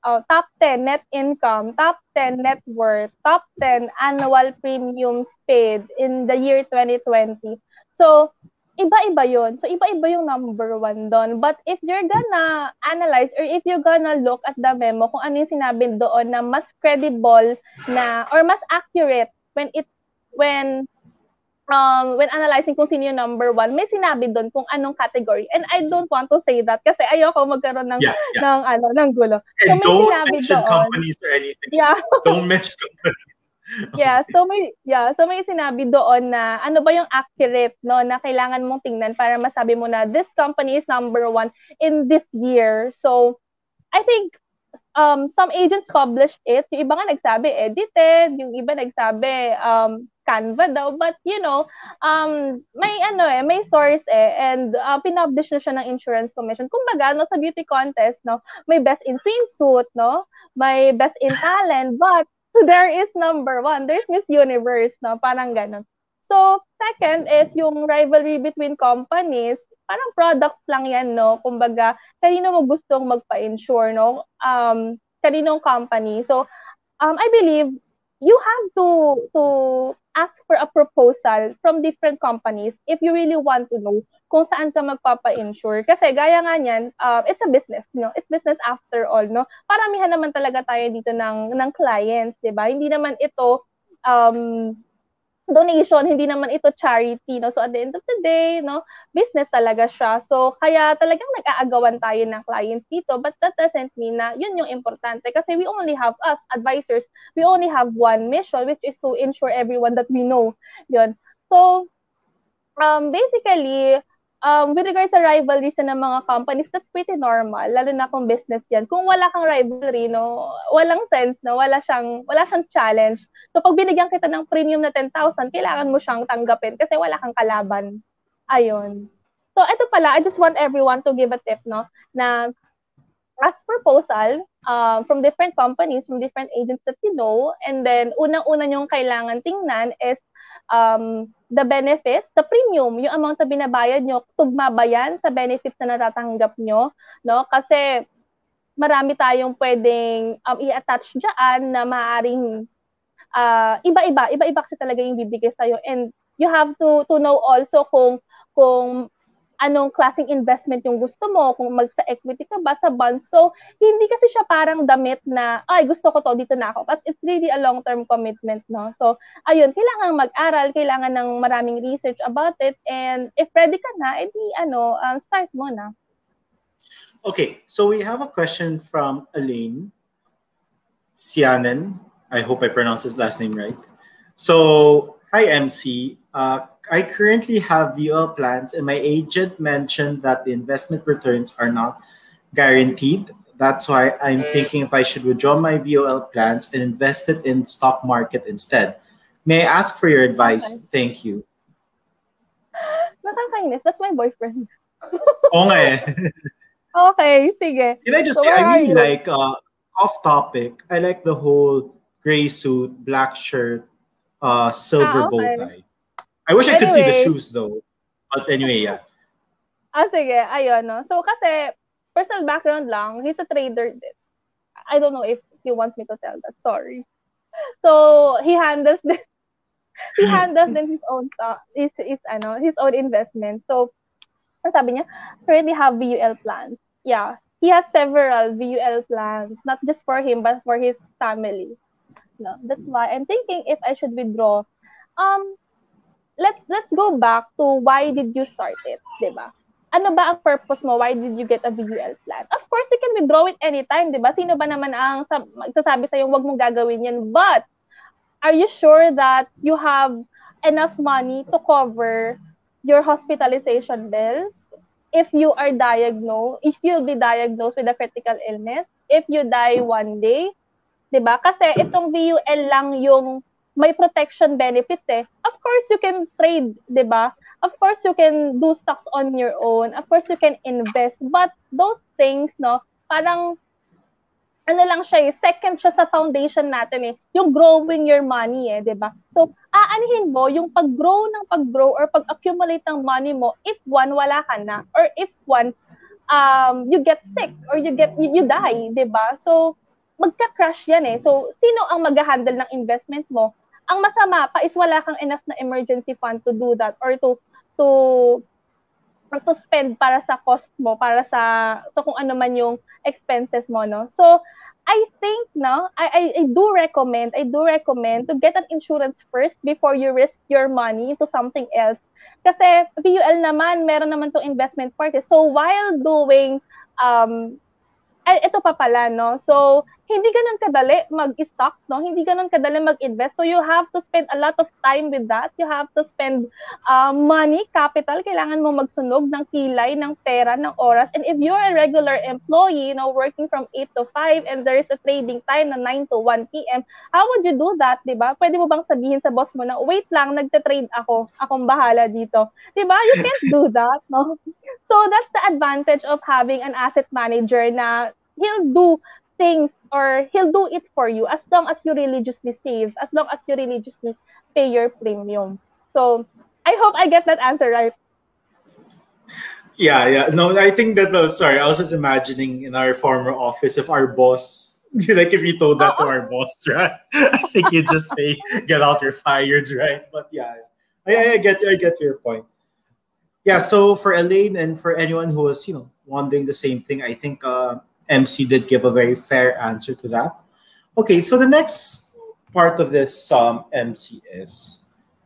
uh, top 10 net income, top 10 net worth, top 10 annual premiums paid in the year 2020. So, iba-iba yon So, iba-iba yung number one doon. But if you're gonna analyze or if you're gonna look at the memo kung ano yung sinabi doon na mas credible na or mas accurate when it when um, when analyzing kung sino yung number one, may sinabi doon kung anong category. And I don't want to say that kasi ayoko magkaroon ng, yeah, yeah. ng, ano, ng gulo. And so, don't mention doon, companies or anything. Yeah. don't mention companies. yeah, so may yeah, so may sinabi doon na ano ba yung accurate no na kailangan mong tingnan para masabi mo na this company is number one in this year. So I think um some agents published it, yung iba nga nagsabi edited, yung iba nagsabi um Canva daw. But, you know, um, may ano eh, may source eh, and uh, pinublish na siya ng Insurance Commission. Kumbaga, no, sa beauty contest, no, may best in swimsuit, no, may best in talent, but there is number one. There's Miss Universe, no, parang ganun. So, second is yung rivalry between companies parang products lang yan, no? Kumbaga, kanino mo gustong magpa-insure, no? Um, kaninong company. So, um, I believe you have to to ask for a proposal from different companies if you really want to know kung saan ka magpapa-insure. Kasi gaya nga niyan, uh, it's a business, no? It's business after all, no? Paramihan naman talaga tayo dito ng ng clients, 'di ba? Hindi naman ito um donation, hindi naman ito charity, no? So at the end of the day, no, business talaga siya. So kaya talagang nag-aagawan tayo ng clients dito, but that doesn't mean na yun yung importante kasi we only have us advisors, we only have one mission which is to ensure everyone that we know. Yun. So um basically um, with regards sa rivalries ng mga companies, that's pretty normal, lalo na kung business yan. Kung wala kang rivalry, no, walang sense, no, wala siyang, wala siyang challenge. So, pag binigyan kita ng premium na 10,000, kailangan mo siyang tanggapin kasi wala kang kalaban. Ayun. So, ito pala, I just want everyone to give a tip, no, na ask proposal um, from different companies, from different agents that you know, and then unang-una yung kailangan tingnan is um, the benefits, the premium, yung amount na binabayad nyo, tugma ba yan sa benefits na natatanggap nyo? No? Kasi marami tayong pwedeng um, i-attach dyan na maaaring uh, iba-iba, iba-iba kasi talaga yung bibigay sa'yo. And you have to to know also kung kung anong klaseng investment yung gusto mo, kung mag sa equity ka ba, sa bonds. So, hindi kasi siya parang damit na, ay, gusto ko to, dito na ako. But it's really a long-term commitment, no? So, ayun, kailangan mag-aral, kailangan ng maraming research about it, and if ready ka na, edi, ano, um, start mo na. Okay, so we have a question from Elaine Sianen. I hope I pronounced his last name right. So, hi MC. Uh, I currently have VUL plans, and my agent mentioned that the investment returns are not guaranteed. That's why I'm thinking if I should withdraw my VOL plans and invest it in stock market instead. May I ask for your advice? Thank you. Nakakainis. That's my boyfriend. Oo nga eh. okay, sige. Can I just so say, I really like, uh, off topic, I like the whole gray suit, black shirt, uh, silver ah, okay. bow tie. I wish I could see the shoes though. But anyway, yeah. Ah, sige. Ayun, no? So, kasi, personal background lang, he's a trader din. I don't know if he wants me to tell that. Sorry. So, he handles this. he handles then his own stock, his, his, ano, his own investment. So, ang sabi niya, currently have VUL plans. Yeah. He has several VUL plans, not just for him, but for his family. No, that's why I'm thinking if I should withdraw. Um, let's let's go back to why did you start it, 'di ba? Ano ba ang purpose mo? Why did you get a VUL plan? Of course, you can withdraw it anytime, 'di ba? Sino ba naman ang magsasabi sa iyo wag mong gagawin 'yan? But are you sure that you have enough money to cover your hospitalization bills? If you are diagnosed, if you'll be diagnosed with a critical illness, if you die one day, 'di ba? Kasi itong VUL lang yung may protection benefits eh. Of course, you can trade, di ba? Of course, you can do stocks on your own. Of course, you can invest. But those things, no, parang, ano lang siya eh, second siya sa foundation natin eh, yung growing your money eh, di ba? So, aanihin mo yung pag-grow ng pag-grow or pag-accumulate ng money mo if one, wala ka na. Or if one, um, you get sick or you get, you, you die, di ba? So, magka-crash yan eh. So, sino ang mag-handle ng investment mo? Ang masama pa is wala kang enough na emergency fund to do that or to to to spend para sa cost mo, para sa so kung ano man yung expenses mo, no? So, I think, no, I, I, I do recommend, I do recommend to get an insurance first before you risk your money into something else. Kasi VUL naman, meron naman tong investment part. Eh. So, while doing um, ay, ito pa pala, no? So, hindi ganun kadali mag-stock, no? Hindi ganun kadali mag-invest. So, you have to spend a lot of time with that. You have to spend uh, money, capital. Kailangan mo magsunog ng kilay, ng pera, ng oras. And if you're a regular employee, you know, working from 8 to 5 and there's a trading time na 9 to 1 p.m., how would you do that, di ba? Pwede mo bang sabihin sa boss mo na, wait lang, nagte-trade ako. Akong bahala dito. Di ba? You can't do that, no? So, that's the advantage of having an asset manager na he'll do things or he'll do it for you as long as you religiously save, as long as you religiously pay your premium. So I hope I get that answer right. Yeah, yeah. No, I think that was sorry. I was just imagining in our former office if our boss like if you told that to our boss, right? I think you'd just say, "Get out, you're fired," right? But yeah, I, I get I get your point. Yeah. So for Elaine and for anyone who was you know wondering the same thing, I think uh, MC did give a very fair answer to that. Okay, so the next part of this um, MC is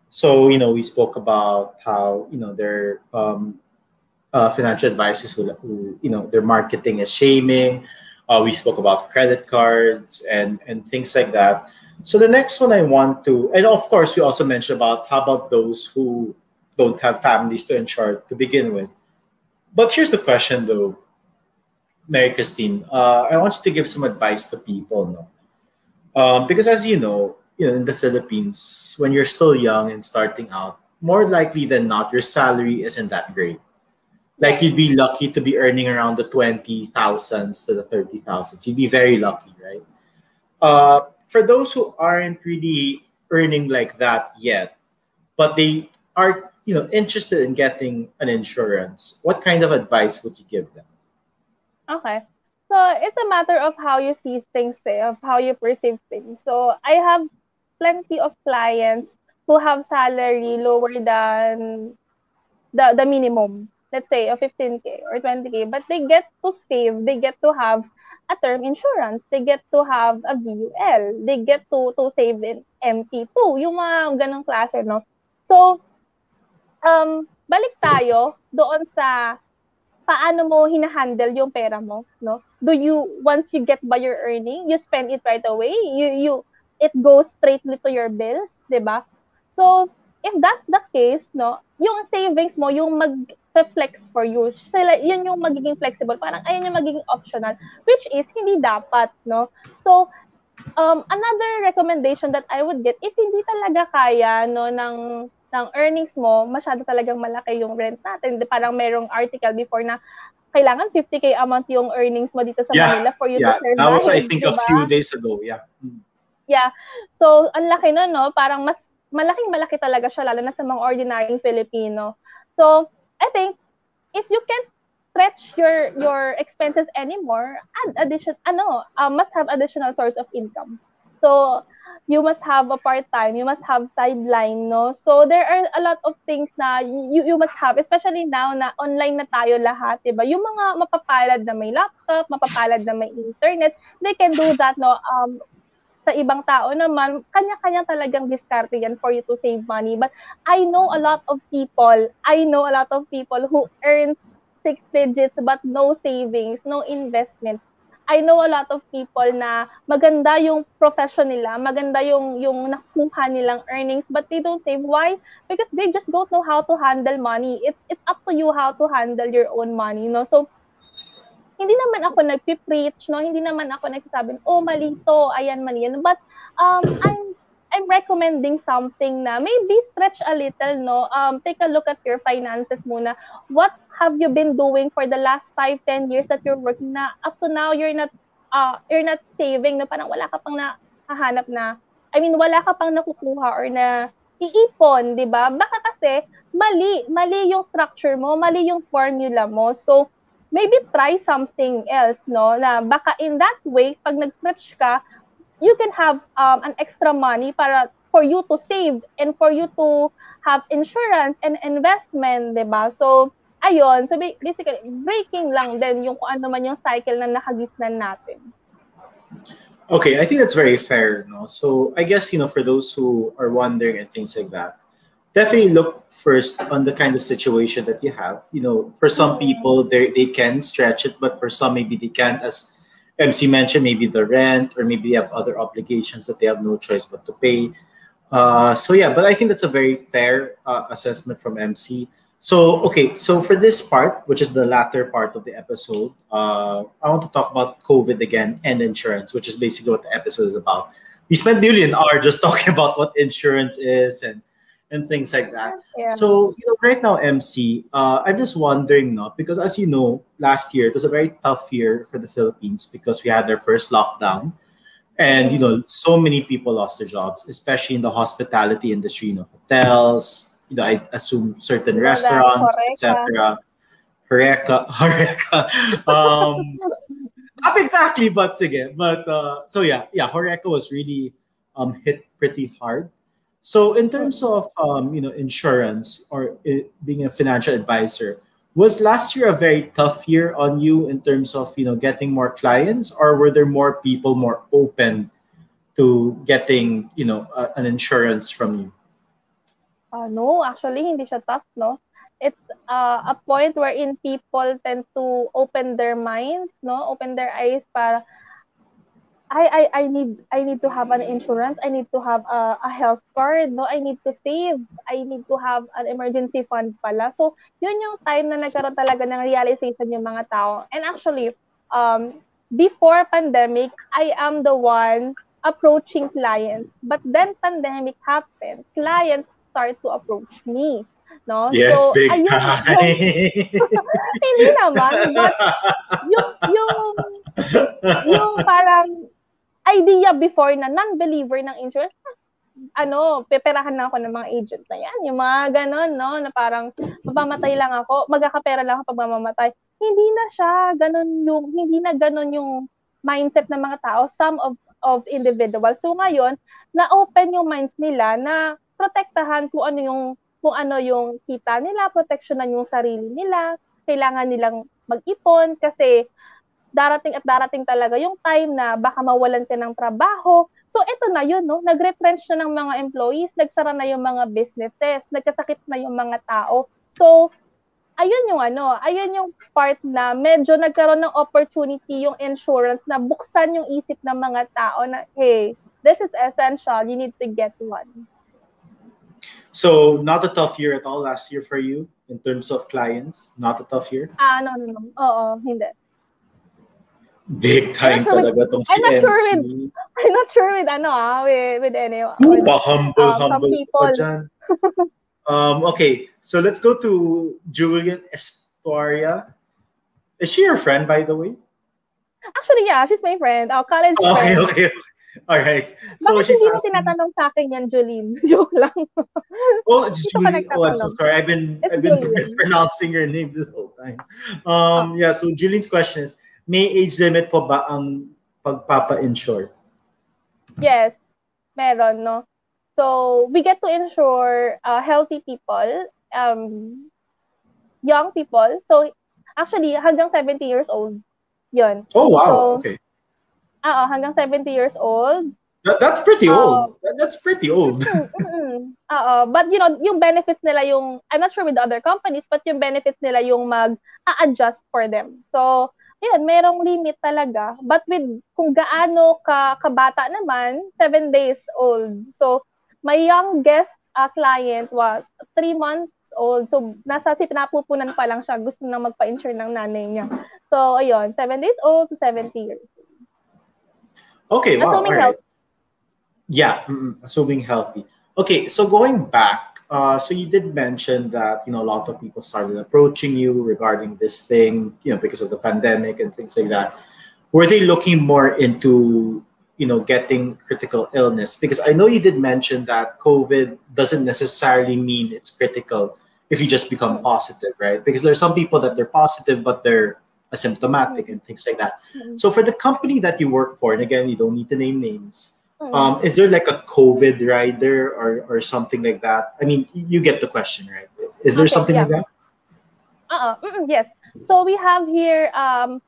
so you know we spoke about how you know their um, uh, financial advisors who, who you know their marketing is shaming. Uh, we spoke about credit cards and and things like that. So the next one I want to, and of course we also mentioned about how about those who don't have families to insure to begin with. but here's the question though, Mary Christine. Uh, I want you to give some advice to people, no? Um, because as you know, you know, in the Philippines, when you're still young and starting out, more likely than not, your salary isn't that great. Like you'd be lucky to be earning around the twenty thousands to the thirty thousands. You'd be very lucky, right? Uh, for those who aren't really earning like that yet, but they are, you know, interested in getting an insurance, what kind of advice would you give them? Okay. So it's a matter of how you see things, eh, of how you perceive things. So I have plenty of clients who have salary lower than the, the minimum, let's say a 15k or 20k, but they get to save, they get to have a term insurance, they get to have a VUL, they get to to save in MP2, yung mga ganong klase, no? So, um, balik tayo doon sa paano mo hinahandle yung pera mo, no? Do you, once you get by your earning, you spend it right away? You, you, it goes straightly to your bills, di ba? So, if that's the case, no, yung savings mo, yung mag-flex for you, sila, yun yung magiging flexible. Parang ayun yung magiging optional, which is hindi dapat, no? So, um, another recommendation that I would get, if hindi talaga kaya, no, ng, ng earnings mo, masyado talagang malaki yung rent natin. Parang merong article before na kailangan 50k amount yung earnings mo dito sa yeah, Manila for you yeah. to survive. That was, I think, diba? a few days ago. Yeah. Yeah. So, ang laki nun, no? Parang mas malaking malaki talaga siya lalo na sa mga ordinaryong Filipino. So, I think if you can stretch your your expenses anymore, add addition ano, uh, must have additional source of income. So, you must have a part-time, you must have sideline, no? So, there are a lot of things na you, you must have, especially now na online na tayo lahat, diba? Yung mga mapapalad na may laptop, mapapalad na may internet, they can do that, no? Um, sa ibang tao naman, kanya-kanya talagang diskarte yan for you to save money. But I know a lot of people, I know a lot of people who earn six digits but no savings, no investment. I know a lot of people na maganda yung profession nila, maganda yung yung nakuha nilang earnings but they don't save. Why? Because they just don't know how to handle money. It's it's up to you how to handle your own money, no? So hindi naman ako nagpi-preach, no? Hindi naman ako nagsasabi, oh, mali to, ayan, mali yan. But um, I'm I'm recommending something na maybe stretch a little, no? Um, take a look at your finances muna. What have you been doing for the last 5, 10 years that you're working na up to now you're not uh, you're not saving, no? Parang wala ka pang nahahanap na, I mean, wala ka pang nakukuha or na iipon, di ba? Baka kasi mali, mali yung structure mo, mali yung formula mo. So, maybe try something else, no? Na baka in that way, pag nag-stretch ka, you can have um, an extra money para for you to save and for you to have insurance and investment, di ba? So, ayun. So, basically, breaking lang din yung kung ano man yung cycle na nakagisnan natin. Okay, I think that's very fair, no? So, I guess, you know, for those who are wondering and things like that, definitely look first on the kind of situation that you have. You know, for some people, they they can stretch it, but for some, maybe they can't. As MC mentioned, maybe the rent or maybe they have other obligations that they have no choice but to pay. Uh, so yeah, but I think that's a very fair uh, assessment from MC. So okay, so for this part, which is the latter part of the episode, uh, I want to talk about COVID again and insurance, which is basically what the episode is about. We spent nearly an hour just talking about what insurance is and and things like that. Yeah. So, you know, right now, MC, uh, I'm just wondering, no, because as you know, last year it was a very tough year for the Philippines because we had their first lockdown, and you know, so many people lost their jobs, especially in the hospitality industry, you know, hotels, you know, I assume certain restaurants, etc. Horeca, Horeca. Um, not exactly, but sige. But uh, so yeah, yeah, Horeca was really um, hit pretty hard so in terms of um, you know insurance or it, being a financial advisor, was last year a very tough year on you in terms of you know getting more clients, or were there more people more open to getting you know uh, an insurance from you? Uh, no, actually hindi siya tough, no. It's uh, a point wherein people tend to open their minds, no, open their eyes para I, I I need I need to have an insurance. I need to have a, a health card. No, I need to save. I need to have an emergency fund pala. So, yun yung time na nagkaroon talaga ng realization yung mga tao. And actually, um, before pandemic, I am the one approaching clients. But then pandemic happened. Clients start to approach me. No? Yes, so, big ayun, time. Yung, hindi naman, but yung, yung, yung parang idea before na non-believer ng insurance, ano, peperahan na ako ng mga agent na yan. Yung mga ganon, no, na parang mapamatay lang ako, magkakapera lang ako pag mamamatay. Hindi na siya ganon yung, hindi na ganon yung mindset ng mga tao, some of of individuals. So ngayon, na-open yung minds nila na protektahan kung ano yung kung ano yung kita nila, proteksyonan yung sarili nila, kailangan nilang mag-ipon kasi darating at darating talaga yung time na baka mawalan ka ng trabaho. So ito na yun, no? Nag-retrench na ng mga employees, nagsara na yung mga businesses, nagkasakit na yung mga tao. So ayun yung ano, ayun yung part na medyo nagkaroon ng opportunity yung insurance na buksan yung isip ng mga tao na, hey, this is essential, you need to get one. So, not a tough year at all last year for you in terms of clients? Not a tough year? Ah, no, no, no. Oo, hindi. Big time sure talaga tong si I'm not MC. sure with- I'm not sure with ano ah, with, with any. With- humble, um, humble people. um, okay, so let's go to Julian Estoria. Is she your friend, by the way? Actually, yeah, she's my friend. Oh, college Okay, friend. okay, okay. All right. So Bakit she's hindi mo asking. tinatanong sa akin yan, Jolene? Joke lang. Oh, it's Julie. Oh, I'm so sorry. I've been It's I've been Julian. mispronouncing your name this whole time. Um, yeah. So Julian's question is: May age limit po ba ang pagpapa-insure? Yes, meron, no? So, we get to insure uh, healthy people, um, young people. So, actually, hanggang 70 years old. Yun. Oh wow. So- okay. Oo, hanggang 70 years old. That, that's pretty Oh. old. That, that's pretty old. Mm-mm. Oo. But, you know, yung benefits nila yung, I'm not sure with the other companies, but yung benefits nila yung mag-a-adjust for them. So, yun, merong limit talaga. But with, kung gaano ka, kabata naman, 7 days old. So, my youngest uh, client was 3 months old. So, nasa si pinapupunan pa lang siya. Gusto nang magpa-insure ng nanay niya. So, ayun, 7 days old to 70 years. Okay. Wow. Assuming all right. healthy. Yeah, mm, assuming healthy. Okay, so going back, uh, so you did mention that you know a lot of people started approaching you regarding this thing, you know, because of the pandemic and things like that. Were they looking more into you know getting critical illness? Because I know you did mention that COVID doesn't necessarily mean it's critical if you just become positive, right? Because there's some people that they're positive but they're asymptomatic and things like that. Mm. So for the company that you work for, and again, you don't need to name names Mm. um, is there like a COVID rider or, or something like that? I mean, you get the question, right? Is there Okay, something yeah. like that? Uh-uh. Mm-mm, yes. So we have here um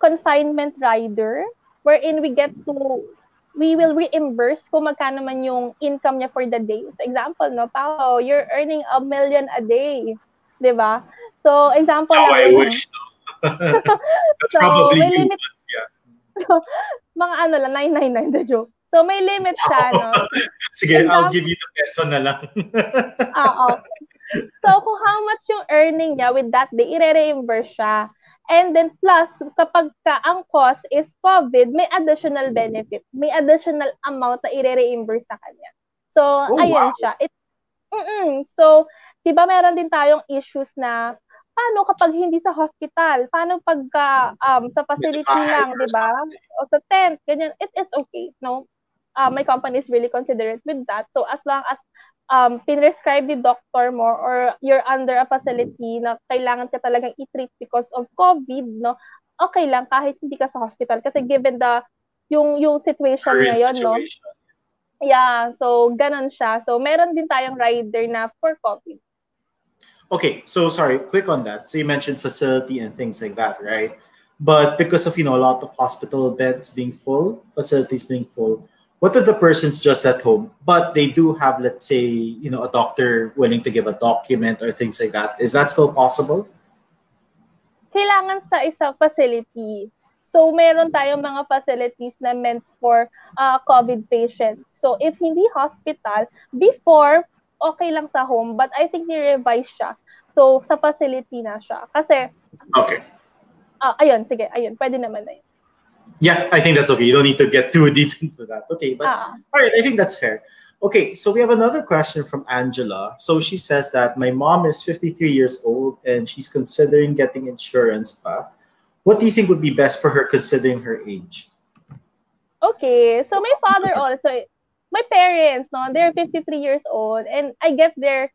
confinement rider wherein we get to we will reimburse kung magkano man yung income niya for the day. So example, no, Pao, you're earning a million a day. 'Di ba? So example How I wish. no? That's So, probably may you. limit, mga ano lang, 999 the joke. So may limit siya, no? Sige, I'll Example- give you the peso na lang. Oo. So, kung how much yung earning niya with that day, i-reimburse siya. And then plus, kapag ka ang cost is COVID, may additional benefit. May additional amount na i-reimburse sa kanya. So, Oh, ayun wow. siya. It, mm So, di ba meron din tayong issues na paano kapag hindi sa hospital? Paano pagka um, sa facility lang, di ba? O sa tent, ganyan. It, it's okay. No? Uh, my company is really considerate with that. So, as long as um, pinrescribe ni doctor mo or you're under a facility na kailangan ka talagang i-treat because of COVID, no? Okay lang kahit hindi ka sa hospital kasi given the yung yung situation Current ngayon, no? situation. Yeah, so ganun siya. So meron din tayong rider na for COVID. Okay, so sorry, quick on that. So you mentioned facility and things like that, right? But because of you know a lot of hospital beds being full, facilities being full, what if the person's just at home, but they do have, let's say, you know, a doctor willing to give a document or things like that? Is that still possible? Kailangan sa isang facility. So, meron tayong mga facilities na meant for uh, COVID patients. So, if hindi hospital, before, okay lang sa home, but I think ni-revise siya. So, sa facility na siya. Kasi, okay. Uh, ayun, sige, ayun, pwede naman na yun. Yeah, I think that's okay. You don't need to get too deep into that. Okay, but uh, all right, I think that's fair. Okay, so we have another question from Angela. So she says that my mom is 53 years old and she's considering getting insurance. Pa. What do you think would be best for her considering her age? Okay, so my father also, my parents, no, they're 53 years old and I get their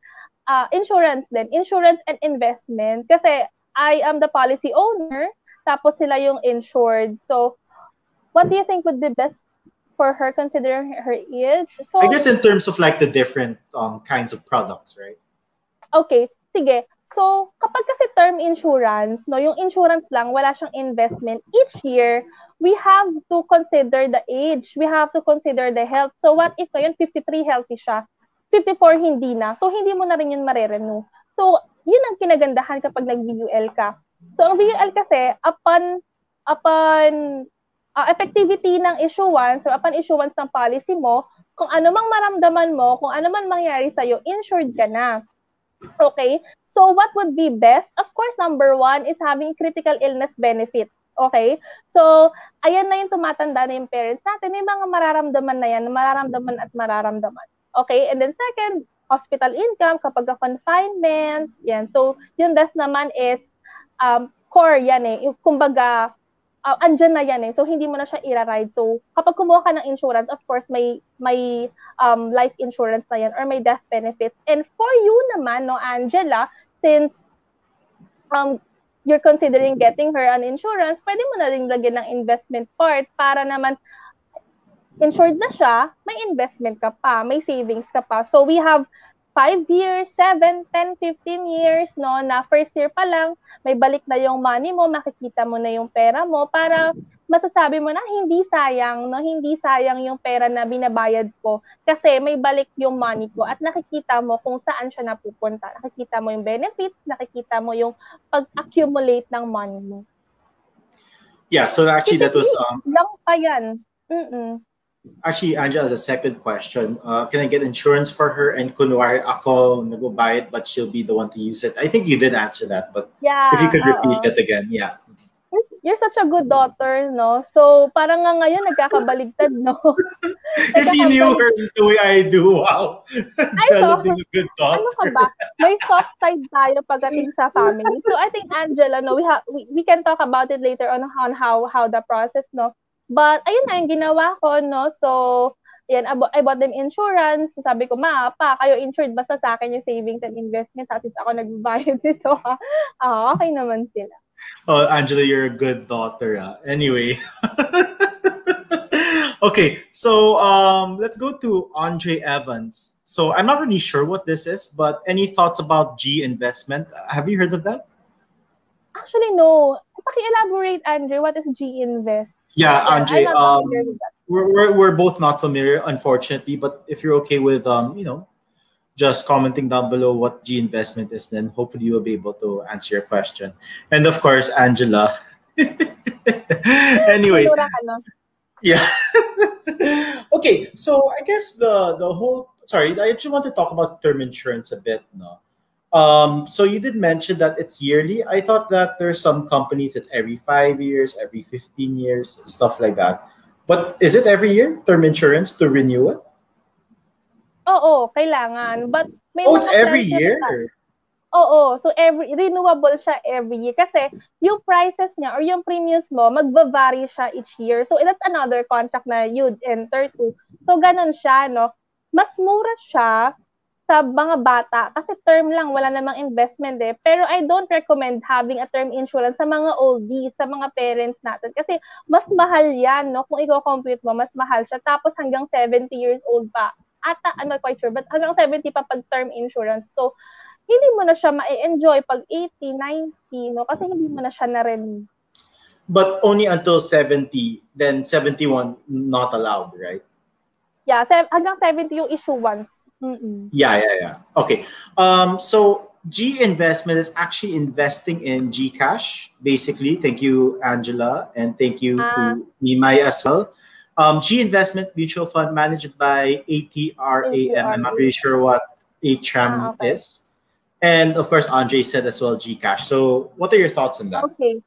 uh, insurance then, insurance and investment. Kasi I am the policy owner, tapos sila yung insured. So, what do you think would be best for her considering her age. So I guess in terms of like the different um, kinds of products, right? Okay, sige. So, kapag kasi term insurance, no, yung insurance lang, wala siyang investment. Each year, we have to consider the age. We have to consider the health. So, what if ngayon 53 healthy siya? 54 hindi na. So, hindi mo na rin yun marerenew. So, yun ang kinagandahan kapag nag-VUL ka. So, ang VUL kasi, upon upon uh, effectivity ng issuance or upon issuance ng policy mo, kung ano mang maramdaman mo, kung ano man mangyari sa'yo, insured ka na. Okay? So, what would be best? Of course, number one is having critical illness benefit. Okay? So, ayan na yung tumatanda na yung parents natin. May mga mararamdaman na yan, mararamdaman at mararamdaman. Okay? And then second, hospital income kapag confinement. Yan. So, yung death naman is um, core yan eh. Yung, kumbaga, uh, andyan na yan eh. So, hindi mo na siya ira-ride. So, kapag kumuha ka ng insurance, of course, may may um, life insurance na yan or may death benefits. And for you naman, no, Angela, since um, you're considering getting her an insurance, pwede mo na rin lagyan ng investment part para naman insured na siya, may investment ka pa, may savings ka pa. So, we have 5 years, 7, 10, 15 years, no, na first year pa lang, may balik na yung money mo, makikita mo na yung pera mo para masasabi mo na hindi sayang, no, hindi sayang yung pera na binabayad ko kasi may balik yung money ko at nakikita mo kung saan siya napupunta. Nakikita mo yung benefits, nakikita mo yung pag-accumulate ng money mo. Yeah, so actually that was um lang pa yan. Mm-mm. Actually, Angela has a second question. Uh, can I get insurance for her? And kunwari ako nagbabayad, but she'll be the one to use it. I think you did answer that, but yeah, if you could repeat uh-oh. it again, yeah. You're such a good daughter, no? So, parang nga ngayon, nagkakabaligtad, no? if you knew her the way I do, wow. Angela being a good daughter. Ano ka ba? May soft side tayo pagdating sa family. So, I think, Angela, no, we, have we, we can talk about it later on, on how, how the process, no? But, ayun na yung ginawa ko, no? So, yan, I bought them insurance. So, sabi ko, ma, pa, kayo insured basta sa akin yung savings and investment at least ako nagbayad dito, ha? Ah, okay naman sila. Oh, Angela, you're a good daughter. Ah. Anyway. okay, so um, let's go to Andre Evans. So I'm not really sure what this is, but any thoughts about G investment? Have you heard of that? Actually, no. Paki-elaborate, Andre, what is G Invest? Yeah, Andre. Um, we're, we're, we're both not familiar, unfortunately. But if you're okay with, um, you know, just commenting down below what G investment is, then hopefully you will be able to answer your question. And of course, Angela. anyway. Yeah. okay, so I guess the the whole sorry, I actually want to talk about term insurance a bit. No, um, so you did mention that it's yearly. I thought that there's some companies it's every five years, every 15 years, stuff like that. But is it every year, term insurance, to renew it? Oo, kailangan. But may oh, it's every year? Na, oo, so every renewable siya every year. Kasi yung prices niya or yung premiums mo, magva-vary siya each year. So that's another contract na you'd enter to. So ganun siya, no? Mas mura siya sa mga bata, kasi term lang, wala namang investment eh. Pero I don't recommend having a term insurance sa mga oldies, sa mga parents natin. Kasi mas mahal yan, no? Kung i-compute mo, mas mahal siya. Tapos hanggang 70 years old pa. Ata, I'm not quite sure, but hanggang 70 pa pag term insurance. So, hindi mo na siya ma-enjoy pag 80, 90, no? Kasi hindi mo na siya na-renew. But only until 70, then 71 not allowed, right? Yeah, hanggang 70 yung issuance. Mm-mm. Yeah, yeah, yeah. Okay. Um, so G investment is actually investing in Gcash, basically. Thank you, Angela, and thank you uh, to. Nimai as well. Um, G investment mutual fund managed by ATRAM. I'm not really sure what ATRAM ah, okay. is. And of course, Andre said as well Gcash. So, what are your thoughts on that? Okay.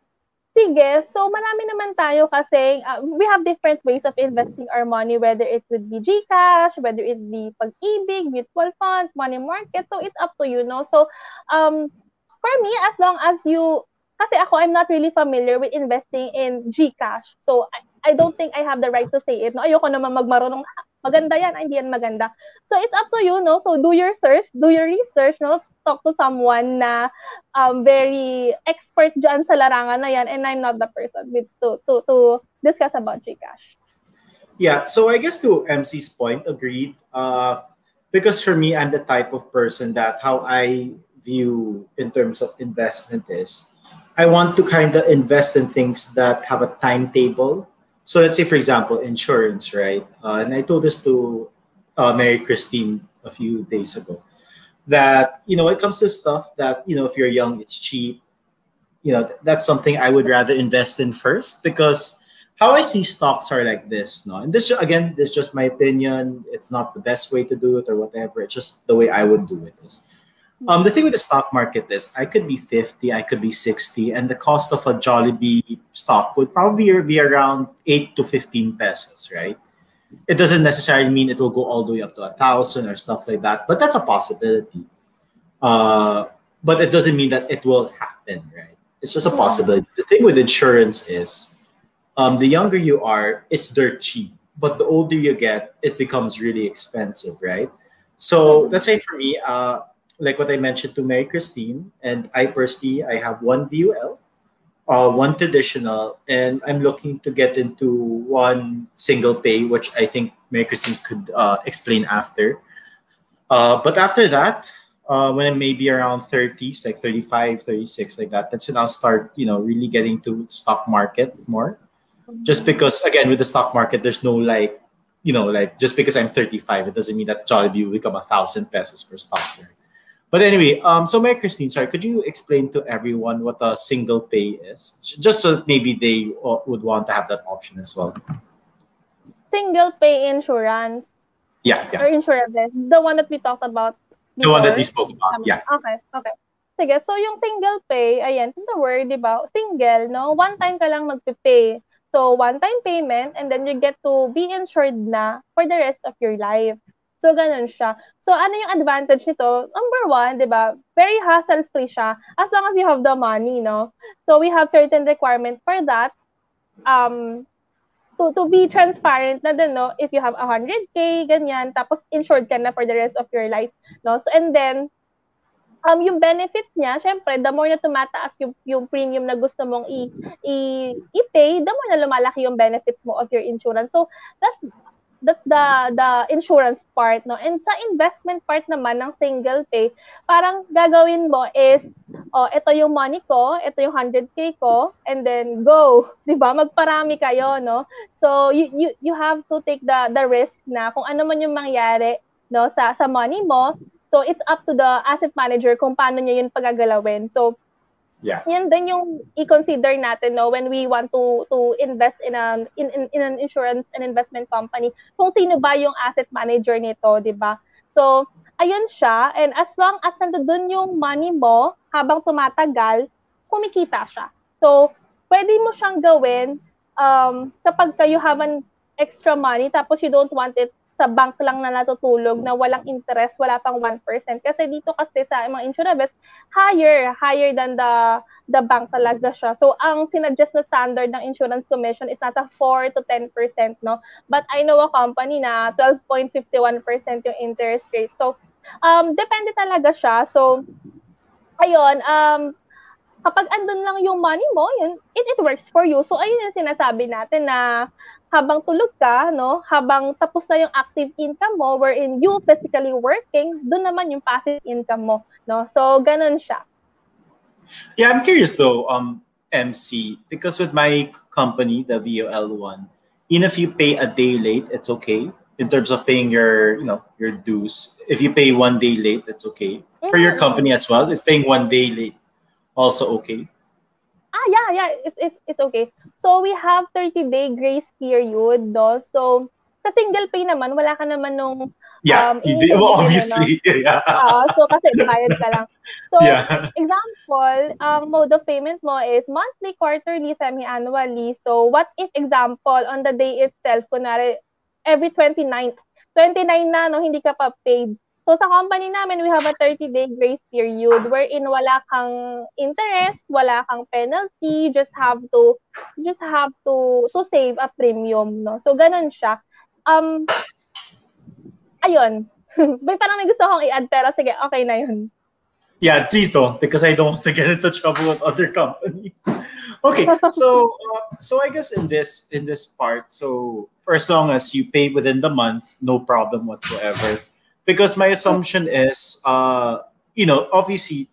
Sige, so marami naman tayo kasi uh, we have different ways of investing our money, whether it would be GCash, whether it be pag-ibig, mutual funds, money market. So it's up to you, no? So um, for me, as long as you, kasi ako, I'm not really familiar with investing in GCash. So I, I don't think I have the right to say it. No? Ayoko naman magmarunong, maganda yan, hindi yan maganda. So it's up to you, no? So do your search, do your research, no? talk to someone na um, very expert dyan sa larangan na yan and I'm not the person with to, to, to discuss about Gcash. Yeah, so I guess to MC's point, agreed. Uh, because for me, I'm the type of person that how I view in terms of investment is I want to kind of invest in things that have a timetable. So let's say, for example, insurance, right? Uh, and I told this to uh, Mary Christine a few days ago that you know it comes to stuff that you know if you're young it's cheap you know that's something i would rather invest in first because how i see stocks are like this no? And this again this is just my opinion. It's not the best way to do it or whatever. It's just the way i would do it is um, the thing with the stock market is i could be 50 i could be 60 and the cost of a jollibee stock would probably be around 8 to 15 pesos right it doesn't necessarily mean it will go all the way up to a thousand or stuff like that, but that's a possibility. Uh, but it doesn't mean that it will happen, right? It's just a possibility. The thing with insurance is um, the younger you are, it's dirt cheap. But the older you get, it becomes really expensive, right? So let's say for me, uh, like what I mentioned to Mary Christine, and I personally, I have one VUL uh, one traditional, and I'm looking to get into one single pay, which I think Mary Christine could uh, explain after. Uh, but after that, uh, when I may be around 30s, like 35, 36, like that, that's when I'll start, you know, really getting to stock market more. Just because, again, with the stock market, there's no like, you know, like just because I'm 35, it doesn't mean that Jollibee will become a thousand pesos per stock. Right? But anyway, um, so Mary Christine, sorry, could you explain to everyone what a single pay is, just so maybe they uh, would want to have that option as well? Single pay insurance. Yeah, yeah. Or insurance, the one that we talked about. Before. The one that we spoke about. Um, yeah. Okay, okay. Sige, so yung single pay, ayan, the word, di ba? Single, no? One time ka lang magpipay. So, one-time payment, and then you get to be insured na for the rest of your life. So, ganun siya. So, ano yung advantage nito? Number one, di ba, very hassle-free siya as long as you have the money, no? So, we have certain requirement for that. Um, to, to be transparent na din, no? If you have 100K, ganyan, tapos insured ka na for the rest of your life, no? So, and then, um, yung benefit niya, syempre, the more na tumataas yung, yung premium na gusto mong i, i, i-pay, the more na lumalaki yung benefits mo of your insurance. So, that's that's the the insurance part no? And sa investment part naman ng single pay parang gagawin mo is oh ito yung money ko ito yung 100k ko and then go 'di ba? Magparami kayo no? So you you you have to take the the risk na kung ano man yung mangyari no sa sa money mo. So it's up to the asset manager kung paano niya yun pagagalawin. So Yeah. Yan din yung i-consider natin no when we want to to invest in an in, in, in an insurance and investment company. Kung sino ba yung asset manager nito, 'di ba? So, ayun siya and as long as nandoon yung money mo habang tumatagal, kumikita siya. So, pwede mo siyang gawin um, kapag kayo have an extra money tapos you don't want it sa bank lang na natutulog na walang interest, wala pang 1%. Kasi dito kasi sa mga insurance, higher, higher than the the bank talaga siya. So, ang sinuggest na standard ng insurance commission is nasa 4 to 10%, no? But I know a company na 12.51% yung interest rate. So, um, depende talaga siya. So, ayun, um, kapag andun lang yung money mo, yun, it, it works for you. So, ayun yung sinasabi natin na habang tulog ka, no, habang tapos na yung active income mo, wherein you physically working, doon naman yung passive income mo, no? So, ganun siya. Yeah, I'm curious though, um, MC, because with my company, the VOL one, even if you pay a day late, it's okay. in terms of paying your you know your dues. If you pay one day late, that's okay. For your company as well, is paying one day late also okay? Ah, yeah, yeah, it's it's it's okay. So we have 30 day grace period, no? So sa single pay naman, wala ka naman nung Yeah, um, did, well, obviously. Yeah. Uh, so kasi bayad ka lang. So, yeah. example, ang um, mode of payment mo is monthly, quarterly, semi-annually. So, what if example, on the day itself, kunwari, every 29th, 29 na, no, hindi ka pa paid. So, sa company namin, we have a 30-day grace period wherein wala kang interest, wala kang penalty, just have to, just have to, to save a premium, no? So, ganun siya. Um, ayun. may parang may gusto akong i-add pero sige, okay na yun. Yeah, please don't because I don't want to get into trouble with other companies. okay, so uh, so I guess in this in this part, so for as long as you pay within the month, no problem whatsoever. Because my assumption is, uh, you know, obviously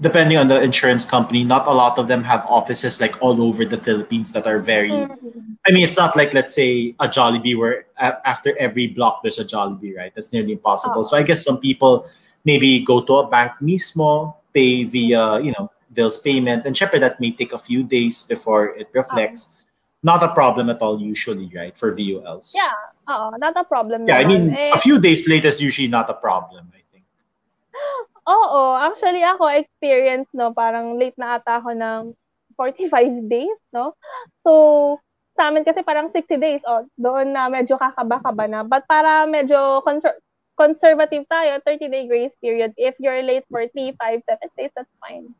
depending on the insurance company, not a lot of them have offices like all over the Philippines that are very. Mm-hmm. I mean, it's not like let's say a Jollibee where after every block there's a Jollibee, right? That's nearly impossible. Oh. So I guess some people maybe go to a bank mismo, pay via you know bills payment, and syempre that may take a few days before it reflects. Oh. Not a problem at all usually, right? For VULs. Yeah, oh, not a problem. Yeah, naman. I mean, eh, a few days late is usually not a problem. Oo, actually ako experience no, parang late na ata ako ng 45 days, no? So, sa amin kasi parang 60 days, oh, doon na medyo kakaba-kaba na. But para medyo con- conservative tayo, 30-day grace period. If you're late for 3, 5, 7 days, that's fine.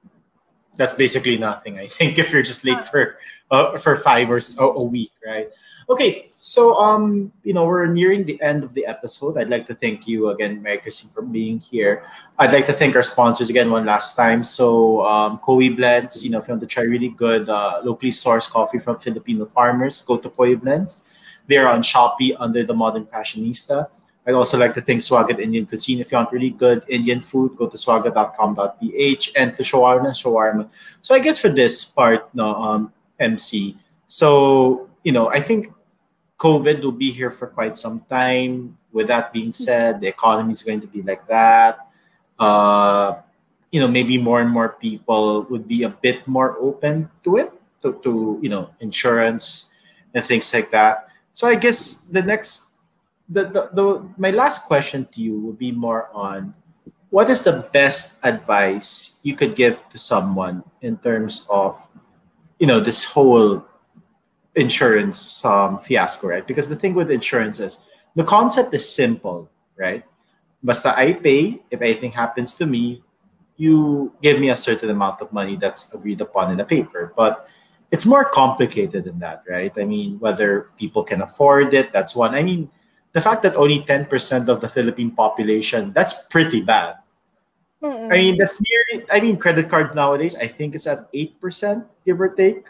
That's basically nothing, I think, if you're just late for uh, for five or so, a week, right? Okay, so um, you know, we're nearing the end of the episode. I'd like to thank you again, Mary Christine, for being here. I'd like to thank our sponsors again one last time. So um Koi Blends, you know, if you want to try really good uh, locally sourced coffee from Filipino farmers, go to Koi Blends. They're on Shopee under the Modern Fashionista. I'd also like to thank Swagat Indian Cuisine. If you want really good Indian food, go to swagat.com.ph and to Shawarma Shawarma. So I guess for this part, no, um, MC. So you know, I think COVID will be here for quite some time. With that being said, the economy is going to be like that. Uh, you know, maybe more and more people would be a bit more open to it, to, to you know, insurance and things like that. So I guess the next, the, the, the my last question to you would be more on what is the best advice you could give to someone in terms of, you know, this whole insurance um, fiasco, right? Because the thing with insurance is the concept is simple, right? Basta I pay, if anything happens to me, you give me a certain amount of money that's agreed upon in the paper. But it's more complicated than that, right? I mean, whether people can afford it, that's one. I mean, the fact that only 10% of the Philippine population, that's pretty bad. Mm-hmm. I mean, that's nearly, I mean, credit cards nowadays, I think it's at 8%, give or take.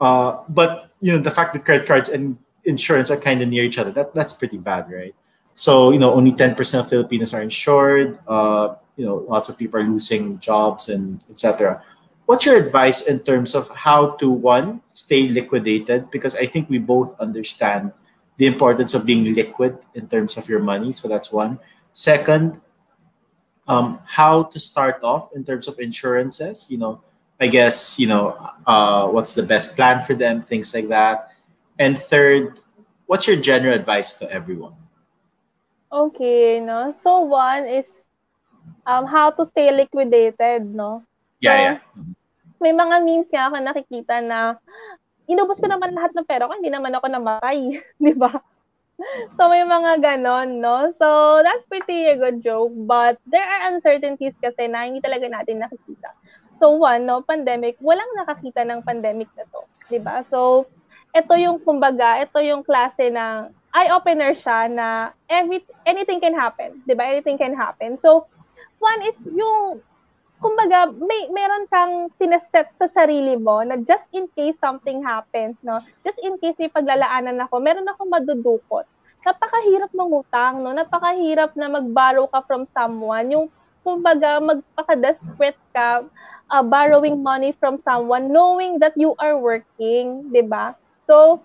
Uh, but you know the fact that credit cards and insurance are kind of near each other that that's pretty bad right so you know only 10% of filipinos are insured uh, you know lots of people are losing jobs and etc what's your advice in terms of how to one stay liquidated because i think we both understand the importance of being liquid in terms of your money so that's one second um, how to start off in terms of insurances you know I guess you know uh, what's the best plan for them, things like that. And third, what's your general advice to everyone? Okay, no. So one is um how to stay liquidated, no. Yeah, so, yeah. May mga memes nga ako nakikita na inubos ko naman lahat ng pera ko, hindi naman ako namatay, di ba? So may mga ganon, no? So that's pretty a good joke, but there are uncertainties kasi na hindi talaga natin nakikita. So one, no, pandemic, walang nakakita ng pandemic na to, 'di ba? So ito yung kumbaga, ito yung klase ng eye opener siya na every anything can happen, 'di ba? Anything can happen. So one is yung kumbaga may meron kang sineset sa sarili mo na just in case something happens, no? Just in case may paglalaanan ako, meron akong madudukot. Napakahirap mangutang, no? Napakahirap na mag-borrow ka from someone. Yung kumbaga magpaka-desperate ka uh, borrowing money from someone knowing that you are working, 'di ba? So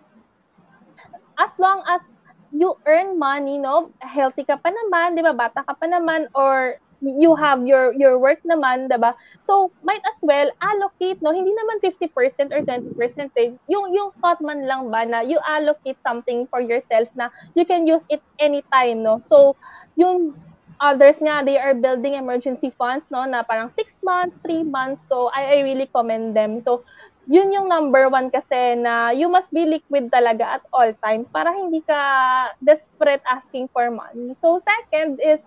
as long as you earn money, no? Healthy ka pa naman, 'di ba? Bata ka pa naman or you have your your work naman, 'di ba? So, might as well allocate, no? Hindi naman 50% or 20%. Eh. Yung yung thought man lang ba na you allocate something for yourself na you can use it anytime, no? So, yung others nga, they are building emergency funds, no? Na parang 6 months, 3 months. So, I, I really commend them. So, yun yung number one kasi na you must be liquid talaga at all times para hindi ka desperate asking for money. So, second is,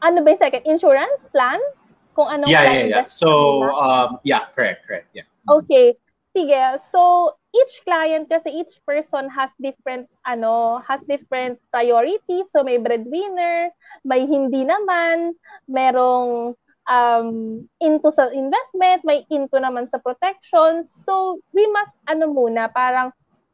ano ba yung second? Insurance plan? Kung anong yeah, yeah, yeah. So, um, yeah, correct, correct, yeah. Okay. Sige. So, each client kasi each person has different ano, has different priorities. So may breadwinner, may hindi naman, merong um into sa investment, may into naman sa protection. So we must ano muna, parang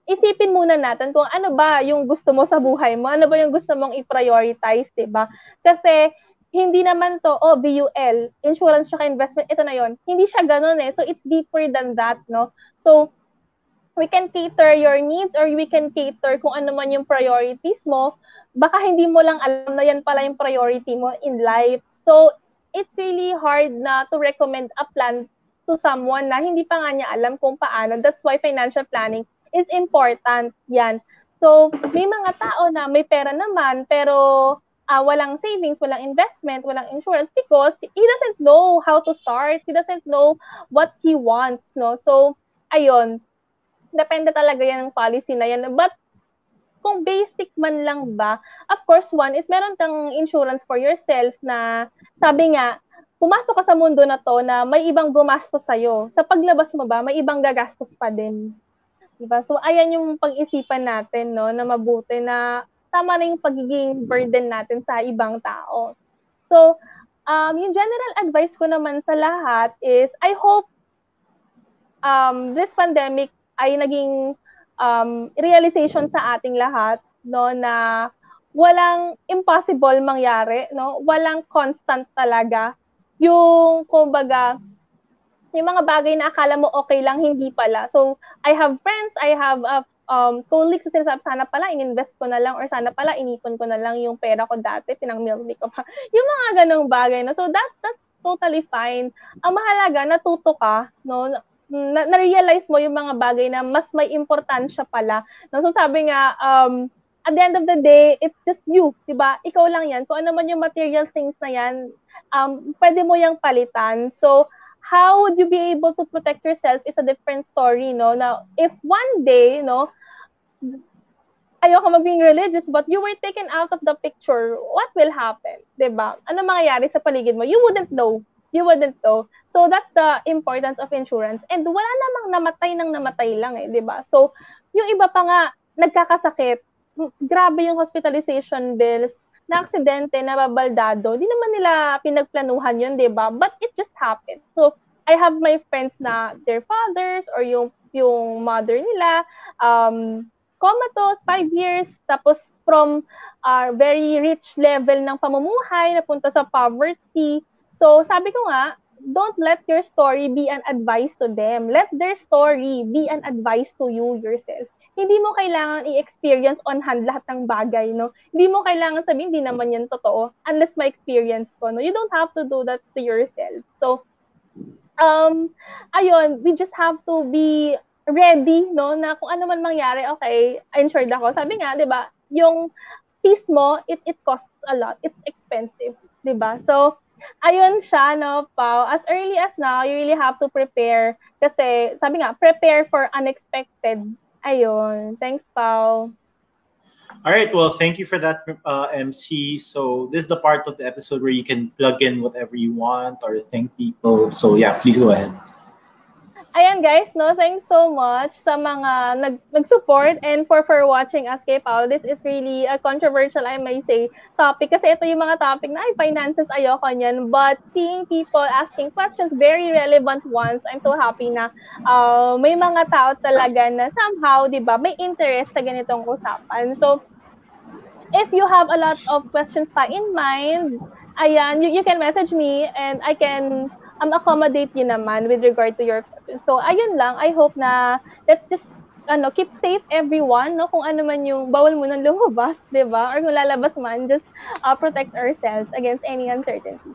isipin muna natin kung ano ba yung gusto mo sa buhay mo, ano ba yung gusto mong i-prioritize, 'di ba? Kasi hindi naman to, oh, BUL, insurance tsaka investment, ito na yon Hindi siya ganun eh. So, it's deeper than that, no? So, we can cater your needs or we can cater kung ano man yung priorities mo, baka hindi mo lang alam na yan pala yung priority mo in life. So, it's really hard na to recommend a plan to someone na hindi pa nga niya alam kung paano. That's why financial planning is important. Yan. So, may mga tao na may pera naman, pero uh, walang savings, walang investment, walang insurance because he doesn't know how to start. He doesn't know what he wants, no? So, ayun, depende talaga yan ng policy na yan. But kung basic man lang ba, of course, one is meron kang insurance for yourself na sabi nga, pumasok ka sa mundo na to na may ibang gumastos sa'yo. Sa paglabas mo ba, may ibang gagastos pa din. Diba? So, ayan yung pag-isipan natin, no, na mabuti na tama na yung pagiging burden natin sa ibang tao. So, um, yung general advice ko naman sa lahat is, I hope um, this pandemic ay naging um, realization sa ating lahat no na walang impossible mangyari no walang constant talaga yung kumbaga yung mga bagay na akala mo okay lang hindi pala so i have friends i have uh, um, colleagues na sinasabi, sana pala ininvest ko na lang or sana pala inipon ko na lang yung pera ko dati, pinang-milk ko pa. Yung mga ganong bagay. No? So that, that's totally fine. Ang mahalaga, natuto ka, no? na- na-realize mo yung mga bagay na mas may importansya pala. No? So sabi nga, um, at the end of the day, it's just you, di ba? Ikaw lang yan. Kung ano man yung material things na yan, um, pwede mo yung palitan. So, how would you be able to protect yourself is a different story, no? Now, if one day, no, ayoko maging religious, but you were taken out of the picture, what will happen? Di ba? Ano mangyayari sa paligid mo? You wouldn't know you wouldn't know. So that's the importance of insurance. And wala namang namatay nang namatay lang eh, 'di ba? So yung iba pa nga nagkakasakit, grabe yung hospitalization bills, na aksidente, na babaldado, di naman nila pinagplanuhan yun, di ba? But it just happened. So, I have my friends na their fathers or yung yung mother nila, um, comatose, five years, tapos from uh, very rich level ng pamumuhay, napunta sa poverty, So, sabi ko nga, don't let your story be an advice to them. Let their story be an advice to you yourself. Hindi mo kailangan i-experience on hand lahat ng bagay, no? Hindi mo kailangan sabihin, hindi naman yan totoo, unless ma-experience ko, no? You don't have to do that to yourself. So, um, ayun, we just have to be ready, no? Na kung ano man mangyari, okay, insured ako. Sabi nga, di ba, yung peace mo, it, it costs a lot. It's expensive, di ba? So, ayun siya, no, Pao. As early as now, you really have to prepare. Kasi, sabi nga, prepare for unexpected. Ayun. Thanks, Pao. All right. Well, thank you for that, uh, MC. So this is the part of the episode where you can plug in whatever you want or thank people. So yeah, please go ahead ayan guys, no, thanks so much sa mga nag nag-support and for for watching us kay Paul. This is really a controversial, I may say, topic kasi ito yung mga topic na ay finances ayoko niyan. But seeing people asking questions, very relevant ones, I'm so happy na uh, may mga tao talaga na somehow, 'di ba, may interest sa ganitong usapan. So if you have a lot of questions pa in mind, ayan, you, you can message me and I can um, accommodate you naman with regard to your question. So, ayun lang. I hope na let's just ano, keep safe everyone, no? Kung ano man yung bawal mo nang lumabas, 'di ba? Or kung lalabas man, just uh, protect ourselves against any uncertainty.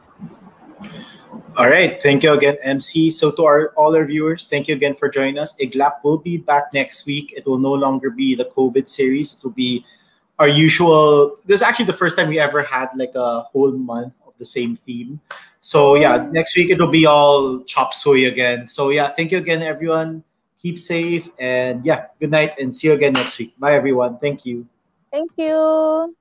All right, thank you again, MC. So to our all our viewers, thank you again for joining us. Iglap will be back next week. It will no longer be the COVID series. It will be our usual. This is actually the first time we ever had like a whole month of the same theme. So yeah, next week it'll be all chop suey again. So yeah, thank you again, everyone. Keep safe and yeah, good night and see you again next week. Bye everyone. Thank you. Thank you.